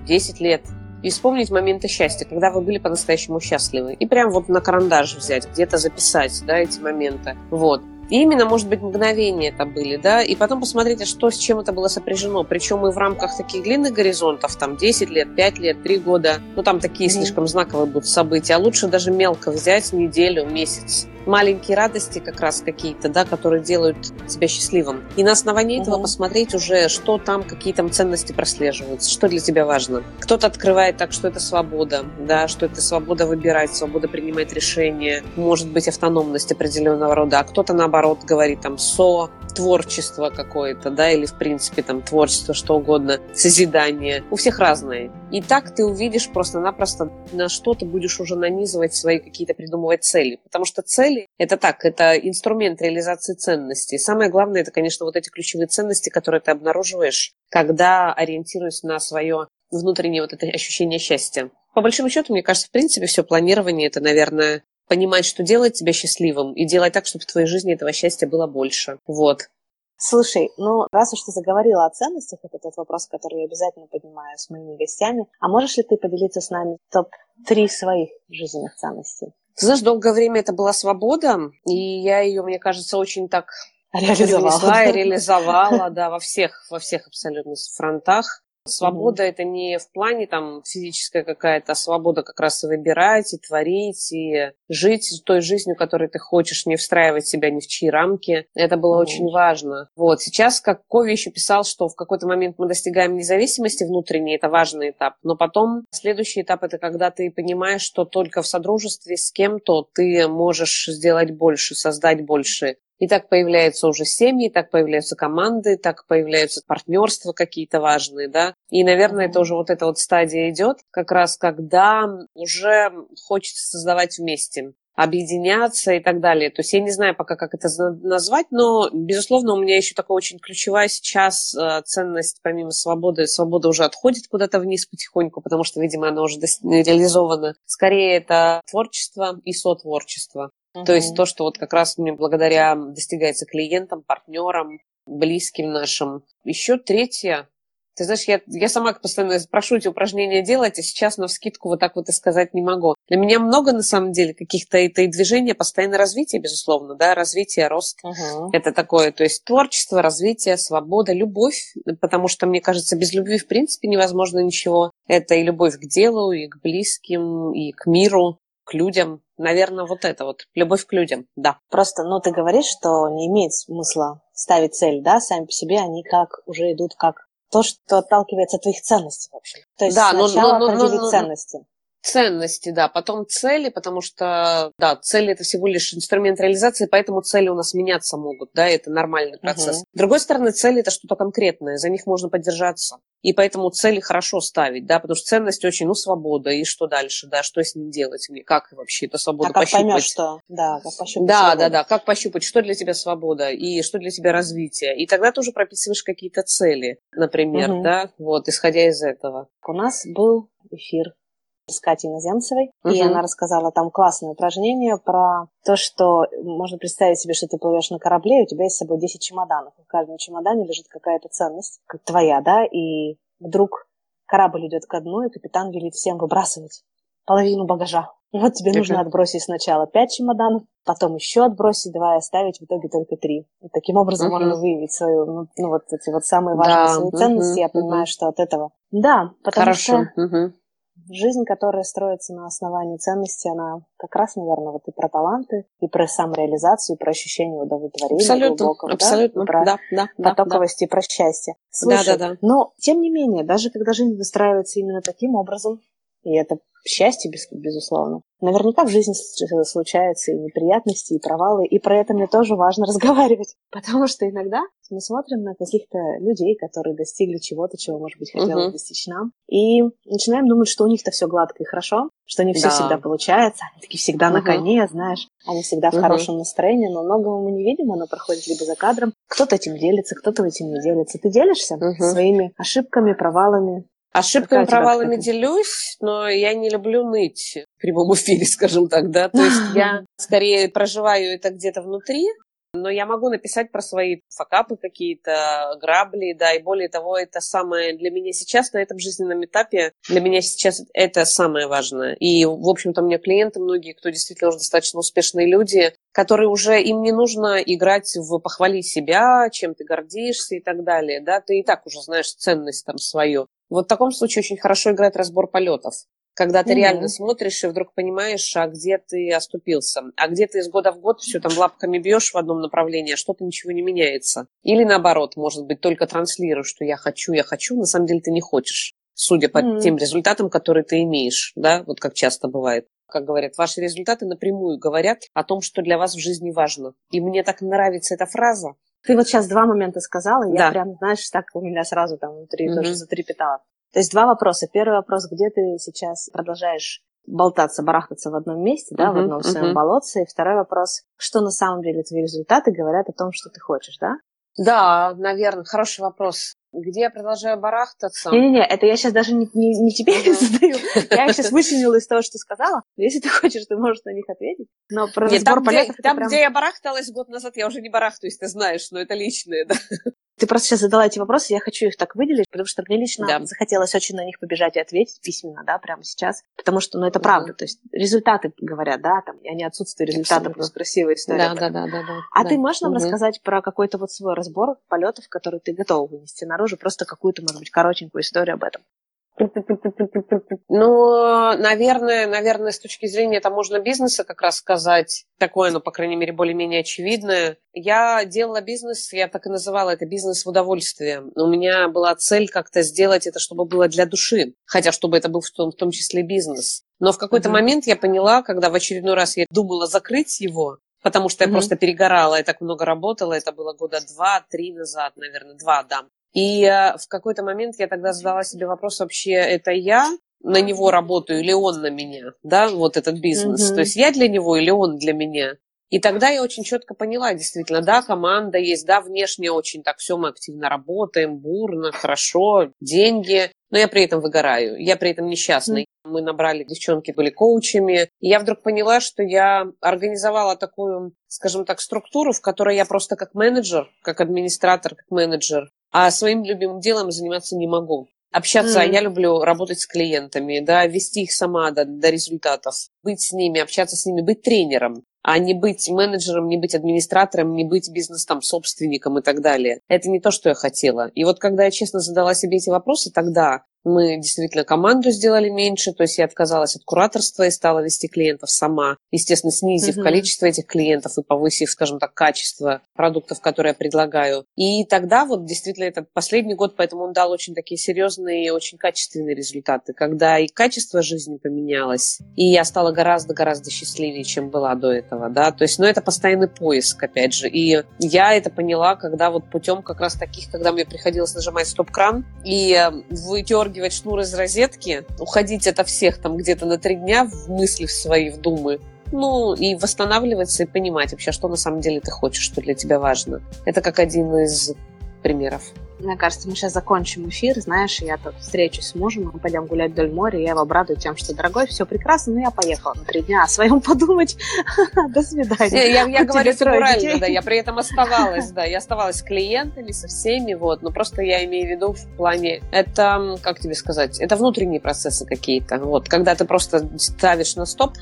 [SPEAKER 3] 10 лет и вспомнить моменты счастья, когда вы были по-настоящему счастливы. И прям вот на карандаш взять, где-то записать, да, эти моменты. Вот. И именно, может быть, мгновения это были, да, и потом посмотрите, что с чем это было сопряжено. Причем и в рамках таких длинных горизонтов, там 10 лет, 5 лет, 3 года, ну там такие mm-hmm. слишком знаковые будут события, а лучше даже мелко взять неделю, месяц. Маленькие радости как раз какие-то, да, которые делают тебя счастливым. И на основании mm-hmm. этого посмотреть уже, что там, какие там ценности прослеживаются, что для тебя важно. Кто-то открывает так, что это свобода, да, что это свобода выбирать, свобода принимать решения, может быть, автономность определенного рода, а кто-то наоборот наоборот говорит там со творчество какое-то, да, или в принципе там творчество, что угодно, созидание. У всех разное. И так ты увидишь просто-напросто, на что ты будешь уже нанизывать свои какие-то придумывать цели. Потому что цели – это так, это инструмент реализации ценностей. Самое главное – это, конечно, вот эти ключевые ценности, которые ты обнаруживаешь, когда ориентируясь на свое внутреннее вот это ощущение счастья. По большому счету, мне кажется, в принципе, все планирование – это, наверное, понимать, что делает тебя счастливым, и делать так, чтобы в твоей жизни этого счастья было больше. Вот.
[SPEAKER 2] Слушай, ну раз уж ты заговорила о ценностях, это тот вопрос, который я обязательно поднимаю с моими гостями. А можешь ли ты поделиться с нами топ-3 своих жизненных ценностей?
[SPEAKER 3] Ты знаешь, долгое время это была свобода, и я ее, мне кажется, очень так
[SPEAKER 2] реализовала,
[SPEAKER 3] и реализовала, да, во всех, во всех абсолютно фронтах. Свобода mm-hmm. это не в плане там физическая какая-то, а свобода как раз и выбирать, и творить, и жить той жизнью, которой ты хочешь, не встраивать себя ни в чьи рамки. Это было mm-hmm. очень важно. Вот сейчас, как Кови еще писал, что в какой-то момент мы достигаем независимости внутренней, это важный этап. Но потом следующий этап это когда ты понимаешь, что только в содружестве с кем-то ты можешь сделать больше, создать больше. И так появляются уже семьи, так появляются команды, так появляются партнерства какие-то важные, да. И, наверное, это уже вот эта вот стадия идет, как раз когда уже хочется создавать вместе объединяться и так далее. То есть я не знаю пока, как это назвать, но, безусловно, у меня еще такая очень ключевая сейчас э, ценность, помимо свободы, свобода уже отходит куда-то вниз потихоньку, потому что, видимо, она уже реализована. Скорее, это творчество и сотворчество. То есть то, что вот как раз мне благодаря достигается клиентам, партнерам, близким нашим. Еще третье. Ты знаешь, я, я сама постоянно прошу эти упражнения делать, а сейчас на вскидку вот так вот и сказать не могу. Для меня много, на самом деле, каких-то это и движения, постоянное развитие, безусловно, да, развитие, рост.
[SPEAKER 2] Uh-huh.
[SPEAKER 3] Это такое, то есть творчество, развитие, свобода, любовь, потому что, мне кажется, без любви, в принципе, невозможно ничего. Это и любовь к делу, и к близким, и к миру, к людям. Наверное, вот это вот. Любовь к людям, да.
[SPEAKER 2] Просто, ну, ты говоришь, что не имеет смысла ставить цель, да, сами по себе они как уже идут как то, что отталкивается от твоих ценностей, в общем. То есть
[SPEAKER 3] да,
[SPEAKER 2] сначала
[SPEAKER 3] но, но,
[SPEAKER 2] определить
[SPEAKER 3] но, но,
[SPEAKER 2] ценности.
[SPEAKER 3] Ценности, да, потом цели, потому что, да, цели это всего лишь инструмент реализации, поэтому цели у нас меняться могут, да, это нормальный процесс. Угу. С другой стороны, цели это что-то конкретное, за них можно поддержаться. И поэтому цели хорошо ставить, да, потому что ценность очень, ну, свобода, и что дальше, да, что с ним делать, мне, как вообще эту свободу
[SPEAKER 2] а как
[SPEAKER 3] пощупать.
[SPEAKER 2] Поймешь, что, да, как пощупать
[SPEAKER 3] Да,
[SPEAKER 2] свободу.
[SPEAKER 3] да, да, как пощупать, что для тебя свобода, и что для тебя развитие. И тогда ты уже прописываешь какие-то цели, например, угу. да, вот, исходя из этого.
[SPEAKER 2] У нас был эфир с Катей Наземцевой, угу. и она рассказала там классное упражнение про то, что можно представить себе, что ты плывешь на корабле, и у тебя есть с собой 10 чемоданов. В каждом чемодане лежит какая-то ценность, как твоя, да, и вдруг корабль идет ко дну, и капитан велит всем выбрасывать половину багажа. Вот тебе это... нужно отбросить сначала 5 чемоданов, потом еще отбросить два и оставить в итоге только три. И таким образом угу. можно выявить свою, ну, ну, вот эти вот самые важные да. свои ценности. Угу. Я понимаю, угу. что от этого. Да, потому
[SPEAKER 3] Хорошо.
[SPEAKER 2] что
[SPEAKER 3] угу.
[SPEAKER 2] Жизнь, которая строится на основании ценностей, она как раз, наверное, вот и про таланты, и про самореализацию, и про ощущение удовлетворения
[SPEAKER 3] абсолютно,
[SPEAKER 2] глубокого,
[SPEAKER 3] абсолютно,
[SPEAKER 2] да? И про
[SPEAKER 3] да, да,
[SPEAKER 2] потоковость
[SPEAKER 3] да.
[SPEAKER 2] и про счастье. Слушай,
[SPEAKER 3] да, да, да.
[SPEAKER 2] но, тем не менее, даже когда жизнь выстраивается именно таким образом, и это счастье, безусловно. Наверняка в жизни случаются и неприятности, и провалы, и про это мне тоже важно разговаривать, потому что иногда мы смотрим на каких-то людей, которые достигли чего-то, чего, может быть, хотелось uh-huh. достичь нам, и начинаем думать, что у них-то все гладко и хорошо, что не все да. всегда получается, они такие всегда uh-huh. на коне, знаешь, они всегда в uh-huh. хорошем настроении, но многого мы не видим, оно проходит либо за кадром, кто-то этим делится, кто-то этим не делится. Ты делишься uh-huh. своими ошибками, провалами,
[SPEAKER 3] Ошибками, провалами делюсь, но я не люблю ныть в прямом эфире, скажем так, да. То есть я скорее проживаю это где-то внутри, но я могу написать про свои факапы какие-то, грабли, да, и более того, это самое для меня сейчас на этом жизненном этапе, для меня сейчас это самое важное. И, в общем-то, у меня клиенты многие, кто действительно уже достаточно успешные люди, которые уже, им не нужно играть в похвали себя, чем ты гордишься и так далее, да, ты и так уже знаешь ценность там свою. Вот в таком случае очень хорошо играет разбор полетов. Когда ты mm-hmm. реально смотришь и вдруг понимаешь, а где ты оступился, а где ты из года в год все там лапками бьешь в одном направлении, а что-то ничего не меняется. Или наоборот, может быть, только транслируешь, что я хочу, я хочу, на самом деле ты не хочешь, судя по mm-hmm. тем результатам, которые ты имеешь, да, вот как часто бывает. Как говорят, ваши результаты напрямую говорят о том, что для вас в жизни важно. И мне так нравится эта фраза,
[SPEAKER 2] ты вот сейчас два момента сказала, да. я прям, знаешь, так у меня сразу там внутри mm-hmm. тоже затрепетало. То есть два вопроса. Первый вопрос, где ты сейчас продолжаешь болтаться, барахтаться в одном месте, да, uh-huh, в одном uh-huh. своем болотце. И второй вопрос, что на самом деле твои результаты говорят о том, что ты хочешь, да?
[SPEAKER 3] Да, наверное, хороший вопрос. Где я продолжаю барахтаться?
[SPEAKER 2] Не-не-не, это я сейчас даже не, не, не тебе uh-huh. задаю. Я сейчас вычленила из того, что сказала. Если ты хочешь, ты можешь на них ответить. Но про Нет, разбор
[SPEAKER 3] там,
[SPEAKER 2] полетов...
[SPEAKER 3] Где, там,
[SPEAKER 2] прям...
[SPEAKER 3] где я барахталась год назад, я уже не барахтаюсь, ты знаешь, но это личное, да.
[SPEAKER 2] Ты просто сейчас задала эти вопросы, я хочу их так выделить, потому что мне лично да. захотелось очень на них побежать и ответить письменно, да, прямо сейчас, потому что, ну, это правда, то есть результаты говорят, да, там, а не отсутствие результатов, просто красивая история.
[SPEAKER 3] Да, да, да, да, да.
[SPEAKER 2] А
[SPEAKER 3] да.
[SPEAKER 2] ты можешь нам
[SPEAKER 3] угу.
[SPEAKER 2] рассказать про какой-то вот свой разбор полетов, который ты готова вынести наружу, просто какую-то, может быть, коротенькую историю об этом?
[SPEAKER 3] Ну, наверное, наверное, с точки зрения там можно бизнеса как раз сказать, такое, ну, по крайней мере, более-менее очевидное. Я делала бизнес, я так и называла это бизнес в удовольствие. У меня была цель как-то сделать это, чтобы было для души, хотя чтобы это был в том, в том числе бизнес. Но в какой-то mm-hmm. момент я поняла, когда в очередной раз я думала закрыть его, потому что я mm-hmm. просто перегорала, я так много работала, это было года два-три назад, наверное, два, да. И э, в какой-то момент я тогда задала себе вопрос, вообще это я на него работаю или он на меня, да, вот этот бизнес. Mm-hmm. То есть я для него или он для меня. И тогда я очень четко поняла, действительно, да, команда есть, да, внешне очень так все мы активно работаем, бурно, хорошо, деньги, но я при этом выгораю, я при этом несчастный. Mm. Мы набрали, девчонки были коучами, и я вдруг поняла, что я организовала такую, скажем так, структуру, в которой я просто как менеджер, как администратор, как менеджер а своим любимым делом заниматься не могу. Общаться, mm. я люблю работать с клиентами, да, вести их сама до, до результатов, быть с ними, общаться с ними, быть тренером, а не быть менеджером, не быть администратором, не быть бизнес-там собственником и так далее. Это не то, что я хотела. И вот когда я честно задала себе эти вопросы тогда, Мы действительно команду сделали меньше, то есть я отказалась от кураторства и стала вести клиентов сама. Естественно, снизив mm-hmm. количество этих клиентов и повысив, скажем так, качество продуктов, которые я предлагаю. И тогда вот действительно этот последний год, поэтому он дал очень такие серьезные и очень качественные результаты, когда и качество жизни поменялось, и я стала гораздо-гораздо счастливее, чем была до этого, да, то есть, ну, это постоянный поиск, опять же, и я это поняла, когда вот путем как раз таких, когда мне приходилось нажимать стоп-кран и э, выдергивать шнур из розетки, уходить от всех там где-то на три дня в мысли в свои, в думы, ну, и восстанавливаться и понимать вообще, что на самом деле ты хочешь, что для тебя важно. Это как один из примеров.
[SPEAKER 2] Мне кажется, мы сейчас закончим эфир, знаешь, я тут встречусь с мужем, мы пойдем гулять вдоль моря, я его обрадую тем, что, дорогой, все прекрасно, но я поехала на три дня о своем подумать. До свидания.
[SPEAKER 3] Я, я говорю фигурально, да, я при этом оставалась, да, я оставалась с клиентами, со всеми, вот, но просто я имею в виду в плане, это, как тебе сказать, это внутренние процессы какие-то, вот, когда ты просто ставишь на стоп,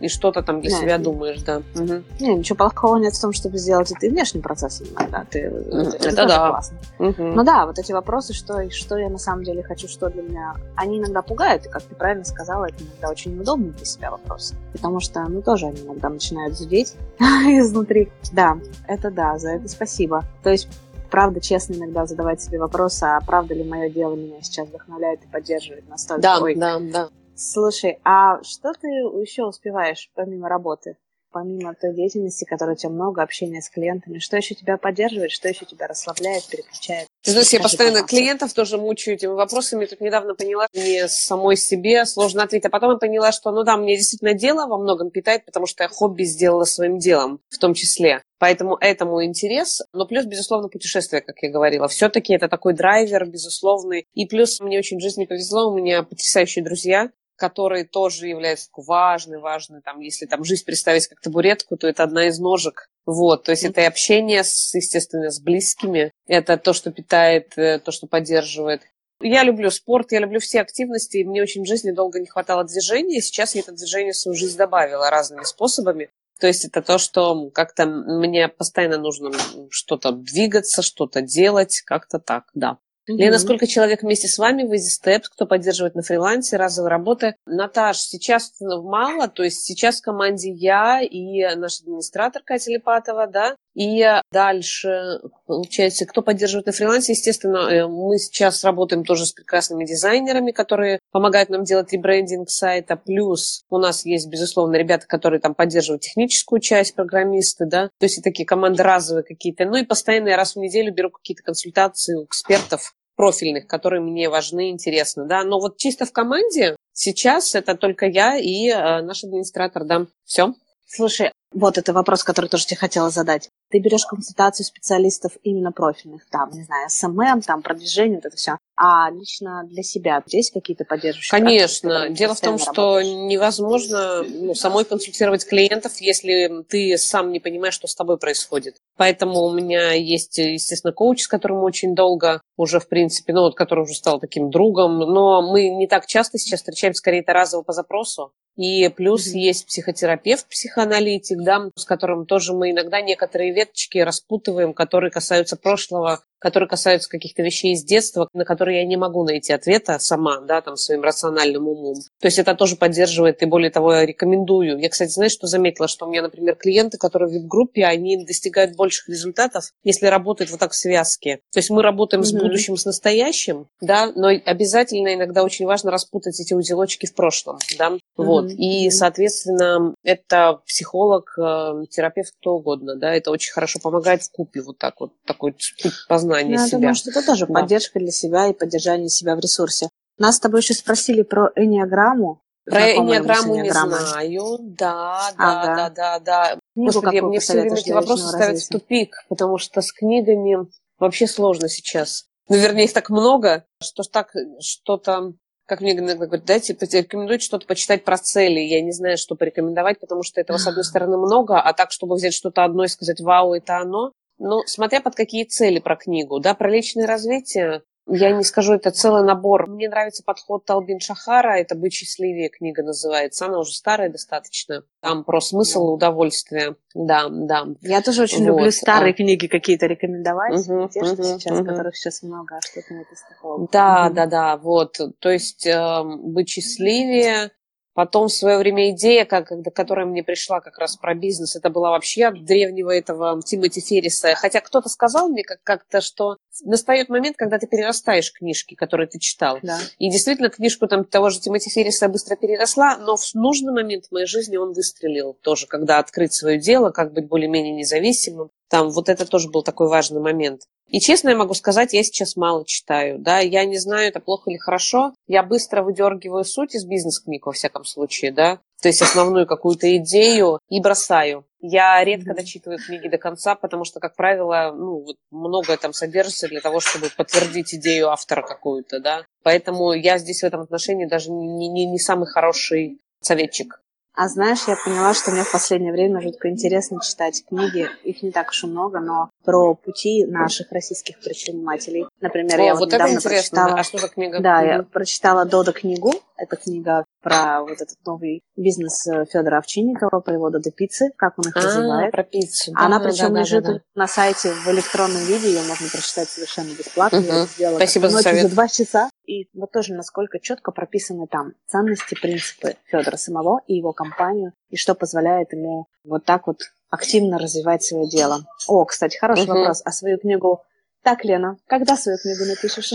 [SPEAKER 3] и что-то там для да. себя думаешь, да. Угу.
[SPEAKER 2] Не, ничего плохого нет в том, чтобы сделать это и внешним процессом иногда. Ты,
[SPEAKER 3] это, это, это да.
[SPEAKER 2] классно. Угу. Ну да, вот эти вопросы, что, что я на самом деле хочу, что для меня, они иногда пугают, и как ты правильно сказала, это иногда очень неудобные для себя вопросы. Потому что, ну, тоже они иногда начинают зудеть изнутри. Да, это да, за это спасибо. То есть правда, честно иногда задавать себе вопрос, а правда ли мое дело меня сейчас вдохновляет и поддерживает настолько?
[SPEAKER 3] Да, Ой, да, да.
[SPEAKER 2] Слушай, а что ты еще успеваешь помимо работы? Помимо той деятельности, которой у тебя много, общения с клиентами, что еще тебя поддерживает, что еще тебя расслабляет, переключает?
[SPEAKER 3] Ты знаешь, я постоянно клиентов тоже мучаю этими вопросами. Тут недавно поняла, мне самой себе сложно ответить. А потом я поняла, что, ну да, мне действительно дело во многом питает, потому что я хобби сделала своим делом в том числе. Поэтому этому интерес. Но плюс, безусловно, путешествие, как я говорила. Все-таки это такой драйвер, безусловный. И плюс мне очень в жизни повезло. У меня потрясающие друзья, который тоже является такой важный, важный, там, если там жизнь представить как табуретку, то это одна из ножек. Вот, то есть это и общение, с, естественно, с близкими, это то, что питает, э, то, что поддерживает. Я люблю спорт, я люблю все активности, и мне очень в жизни долго не хватало движения, и сейчас я это движение в свою жизнь добавила разными способами. То есть это то, что как-то мне постоянно нужно что-то двигаться, что-то делать, как-то так, да. Mm-hmm. Лена, сколько человек вместе с вами в Easy Steps, кто поддерживает на фрилансе, разовой работы? Наташ, сейчас мало, то есть сейчас в команде я и наш администратор Катя Липатова, да, и дальше, получается, кто поддерживает на фрилансе, естественно, э, мы сейчас работаем тоже с прекрасными дизайнерами, которые помогают нам делать ребрендинг сайта, плюс у нас есть, безусловно, ребята, которые там поддерживают техническую часть, программисты, да, то есть и такие команды разовые какие-то, ну и постоянно я раз в неделю беру какие-то консультации у экспертов, профильных, которые мне важны, интересны, да. Но вот чисто в команде сейчас это только я и э, наш администратор, да. Все.
[SPEAKER 2] Слушай, вот это вопрос, который тоже тебе хотела задать. Ты берешь консультацию специалистов именно профильных, там, не знаю, SMM, там, продвижение, вот это все. А лично для себя есть какие-то поддерживающие
[SPEAKER 3] Конечно. Практики, Дело в том, что работаешь? невозможно ну, самой консультировать клиентов, если ты сам не понимаешь, что с тобой происходит. Поэтому у меня есть, естественно, коуч, с которым очень долго уже, в принципе, ну, вот, который уже стал таким другом, но мы не так часто сейчас встречаемся, скорее, это разово по запросу. И плюс mm-hmm. есть психотерапевт, психоаналитик, да, с которым тоже мы иногда некоторые веточки распутываем, которые касаются прошлого, которые касаются каких-то вещей из детства, на которые я не могу найти ответа сама, да, там, своим рациональным умом. То есть это тоже поддерживает, и более того, я рекомендую. Я, кстати, знаешь, что заметила? Что у меня, например, клиенты, которые в вип-группе, они достигают больших результатов, если работают вот так в связке. То есть мы работаем mm-hmm. с будущим, с настоящим, да, но обязательно иногда очень важно распутать эти узелочки в прошлом, да, mm-hmm. вот. И, соответственно, это психолог, э, терапевт, кто угодно, да, это очень хорошо помогает в купе вот так вот, такой путь познания
[SPEAKER 2] Я
[SPEAKER 3] себя.
[SPEAKER 2] думаю, что это тоже да. поддержка для себя и поддержание себя в ресурсе. Нас с тобой еще спросили про энеограмму.
[SPEAKER 3] Про энеограмму не знаю. Да, да, ага. да, да, да. Господи, мне все время эти вопросы ставят в тупик, потому что с книгами вообще сложно сейчас. Ну, вернее, их так много, что ж так что-то как мне иногда говорят, дайте, рекомендуйте что-то почитать про цели. Я не знаю, что порекомендовать, потому что этого, с одной стороны, много, а так, чтобы взять что-то одно и сказать, вау, это оно, ну, смотря под какие цели про книгу, да, про личное развитие, я не скажу, это целый набор. Мне нравится подход Талбин Шахара, это «Быть счастливее» книга называется. Она уже старая достаточно. Там про смысл и удовольствие. Да, да.
[SPEAKER 2] Я тоже очень вот. люблю старые а. книги какие-то рекомендовать. Угу, те, что угу, сейчас, угу. которых сейчас много, а что-то нет из такого.
[SPEAKER 3] Да, угу. да, да, вот. То есть э, «Быть счастливее», Потом в свое время идея, как, которая мне пришла как раз про бизнес, это была вообще от древнего этого Тимоти Ферриса. Хотя кто-то сказал мне как- как-то, что настает момент, когда ты перерастаешь книжки, которые ты читал. Да. И действительно, книжку там того же Тимоти Ферриса быстро переросла, но в нужный момент в моей жизни он выстрелил тоже, когда открыть свое дело, как быть более-менее независимым. Там вот это тоже был такой важный момент. И честно я могу сказать, я сейчас мало читаю. Да? Я не знаю, это плохо или хорошо. Я быстро выдергиваю суть из бизнес-книг, во всяком случае. Да? То есть основную какую-то идею и бросаю. Я редко дочитываю книги до конца, потому что, как правило, ну, вот многое там содержится для того, чтобы подтвердить идею автора какую-то, да. Поэтому я здесь в этом отношении даже не, не, не самый хороший советчик.
[SPEAKER 2] А знаешь, я поняла, что мне в последнее время жутко интересно читать книги. Их не так уж и много, но про пути наших российских предпринимателей. Например, О, я вот, вот недавно прочитала...
[SPEAKER 3] А что за книга?
[SPEAKER 2] Да, я прочитала Дода книгу. Это книга про вот этот новый бизнес э, Федора Овчинникова, про его Додо пиццы, как он их а, развивает.
[SPEAKER 3] про пиццу.
[SPEAKER 2] Да, Она причем да, лежит да, да. на сайте в электронном виде, ее можно прочитать совершенно бесплатно. Угу. Я сделала
[SPEAKER 3] Спасибо за совет.
[SPEAKER 2] за два часа. И вот тоже насколько четко прописаны там ценности, принципы Федора самого и его компанию, и что позволяет ему вот так вот активно развивать свое дело. О, кстати, хороший угу. вопрос. А свою книгу так, Лена, когда свою книгу напишешь?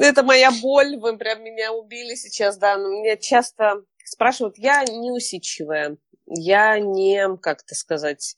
[SPEAKER 3] Это моя боль, вы прям меня убили сейчас, да. Но меня часто спрашивают, я не усидчивая, я не, как это сказать,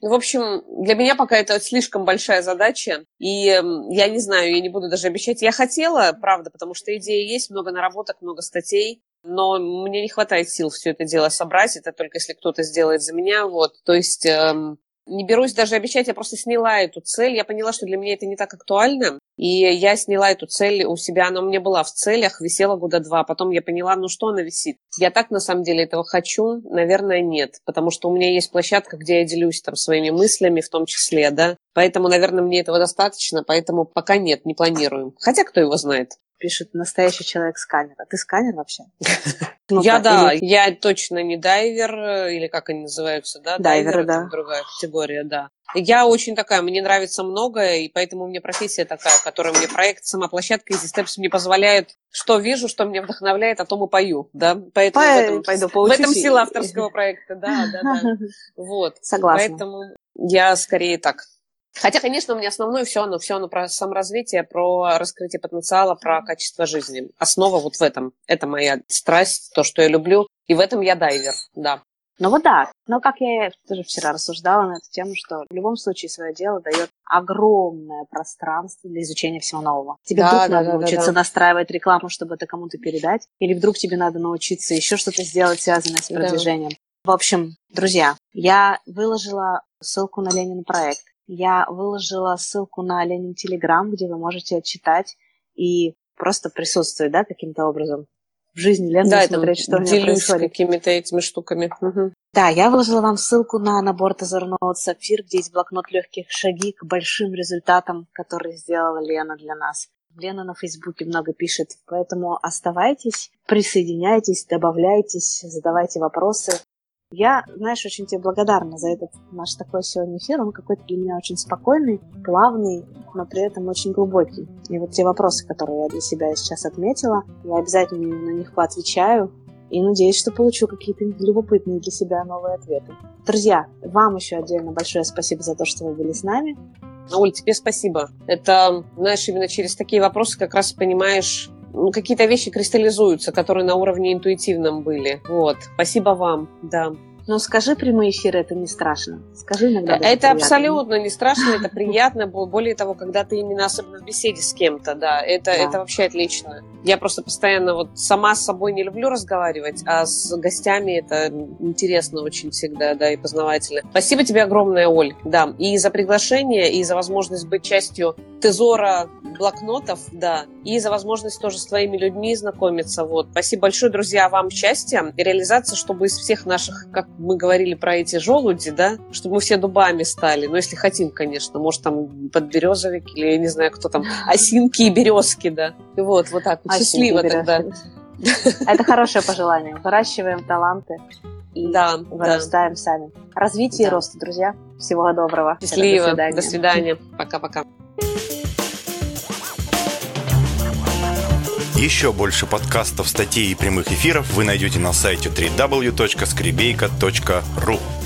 [SPEAKER 3] в общем, для меня пока это слишком большая задача, и я не знаю, я не буду даже обещать. Я хотела, правда, потому что идеи есть, много наработок, много статей, но мне не хватает сил все это дело собрать, это только если кто-то сделает за меня, вот. То есть эм, не берусь даже обещать, я просто сняла эту цель. Я поняла, что для меня это не так актуально. И я сняла эту цель у себя, она у меня была в целях, висела года два. Потом я поняла, ну что она висит. Я так на самом деле этого хочу? Наверное, нет. Потому что у меня есть площадка, где я делюсь там своими мыслями в том числе, да. Поэтому, наверное, мне этого достаточно, поэтому пока нет, не планируем. Хотя кто его знает
[SPEAKER 2] пишет настоящий человек сканер. А ты сканер вообще?
[SPEAKER 3] Я да, я точно не дайвер, э, или как они называются, да?
[SPEAKER 2] Дайверы, да.
[SPEAKER 3] другая категория, да. Я очень такая, мне нравится многое, и поэтому у меня профессия такая, которая мне проект, сама площадка Easy Steps мне позволяет, что вижу, что меня вдохновляет, а то мы пою, да, поэтому
[SPEAKER 2] По... в этом, пойду
[SPEAKER 3] в этом сила авторского проекта, да, да, да, вот.
[SPEAKER 2] Согласна.
[SPEAKER 3] Поэтому я скорее так, Хотя, конечно, у меня основное все оно, все оно про саморазвитие, про раскрытие потенциала, про качество жизни. Основа вот в этом. Это моя страсть, то, что я люблю. И в этом я дайвер, да.
[SPEAKER 2] Ну вот да, но как я тоже вчера рассуждала на эту тему, что в любом случае свое дело дает огромное пространство для изучения всего нового. Тебе да, вдруг да, надо да, научиться да, да. настраивать рекламу, чтобы это кому-то передать, или вдруг тебе надо научиться еще что-то сделать, связанное с продвижением. Да. В общем, друзья, я выложила ссылку на Ленин проект я выложила ссылку на Ленин Телеграм, где вы можете читать и просто присутствовать, да, каким-то образом в жизни Лены, да, смотреть, что у меня происходит.
[SPEAKER 3] какими-то этими штуками. Угу.
[SPEAKER 2] Да, я выложила вам ссылку на набор Тазерноут Сапфир, где есть блокнот легких шаги к большим результатам, которые сделала Лена для нас. Лена на Фейсбуке много пишет, поэтому оставайтесь, присоединяйтесь, добавляйтесь, задавайте вопросы. Я, знаешь, очень тебе благодарна за этот наш такой сегодня эфир. Он какой-то для меня очень спокойный, плавный, но при этом очень глубокий. И вот те вопросы, которые я для себя сейчас отметила, я обязательно на них поотвечаю. И надеюсь, что получу какие-то любопытные для себя новые ответы. Друзья, вам еще отдельно большое спасибо за то, что вы были с нами.
[SPEAKER 3] Оль, тебе спасибо. Это, знаешь, именно через такие вопросы как раз понимаешь, какие-то вещи кристаллизуются, которые на уровне интуитивном были. Вот. Спасибо вам, да.
[SPEAKER 2] Но скажи прямые эфиры, это не страшно. Скажи иногда.
[SPEAKER 3] Это приятно. абсолютно не страшно, это приятно. Более того, когда ты именно особенно в беседе с кем-то, да, это, да. это вообще отлично. Я просто постоянно вот сама с собой не люблю разговаривать, а с гостями это интересно очень всегда, да, и познавательно. Спасибо тебе огромное, Оль, да, и за приглашение, и за возможность быть частью тезора блокнотов, да, и за возможность тоже с твоими людьми знакомиться, вот. Спасибо большое, друзья, вам счастья и реализации, чтобы из всех наших, как мы говорили про эти желуди, да, чтобы мы все дубами стали. Ну, если хотим, конечно. Может, там подберезовик или, я не знаю, кто там, осинки и березки, да. И вот, вот так вот. Счастливо тогда.
[SPEAKER 2] Это хорошее пожелание. Выращиваем таланты и да, вырастаем да. сами. Развитие да. и рост, друзья. Всего доброго.
[SPEAKER 3] Счастливо. До свидания. До свидания. Пока-пока.
[SPEAKER 1] Еще больше подкастов, статей и прямых эфиров вы найдете на сайте www.skribeyka.ru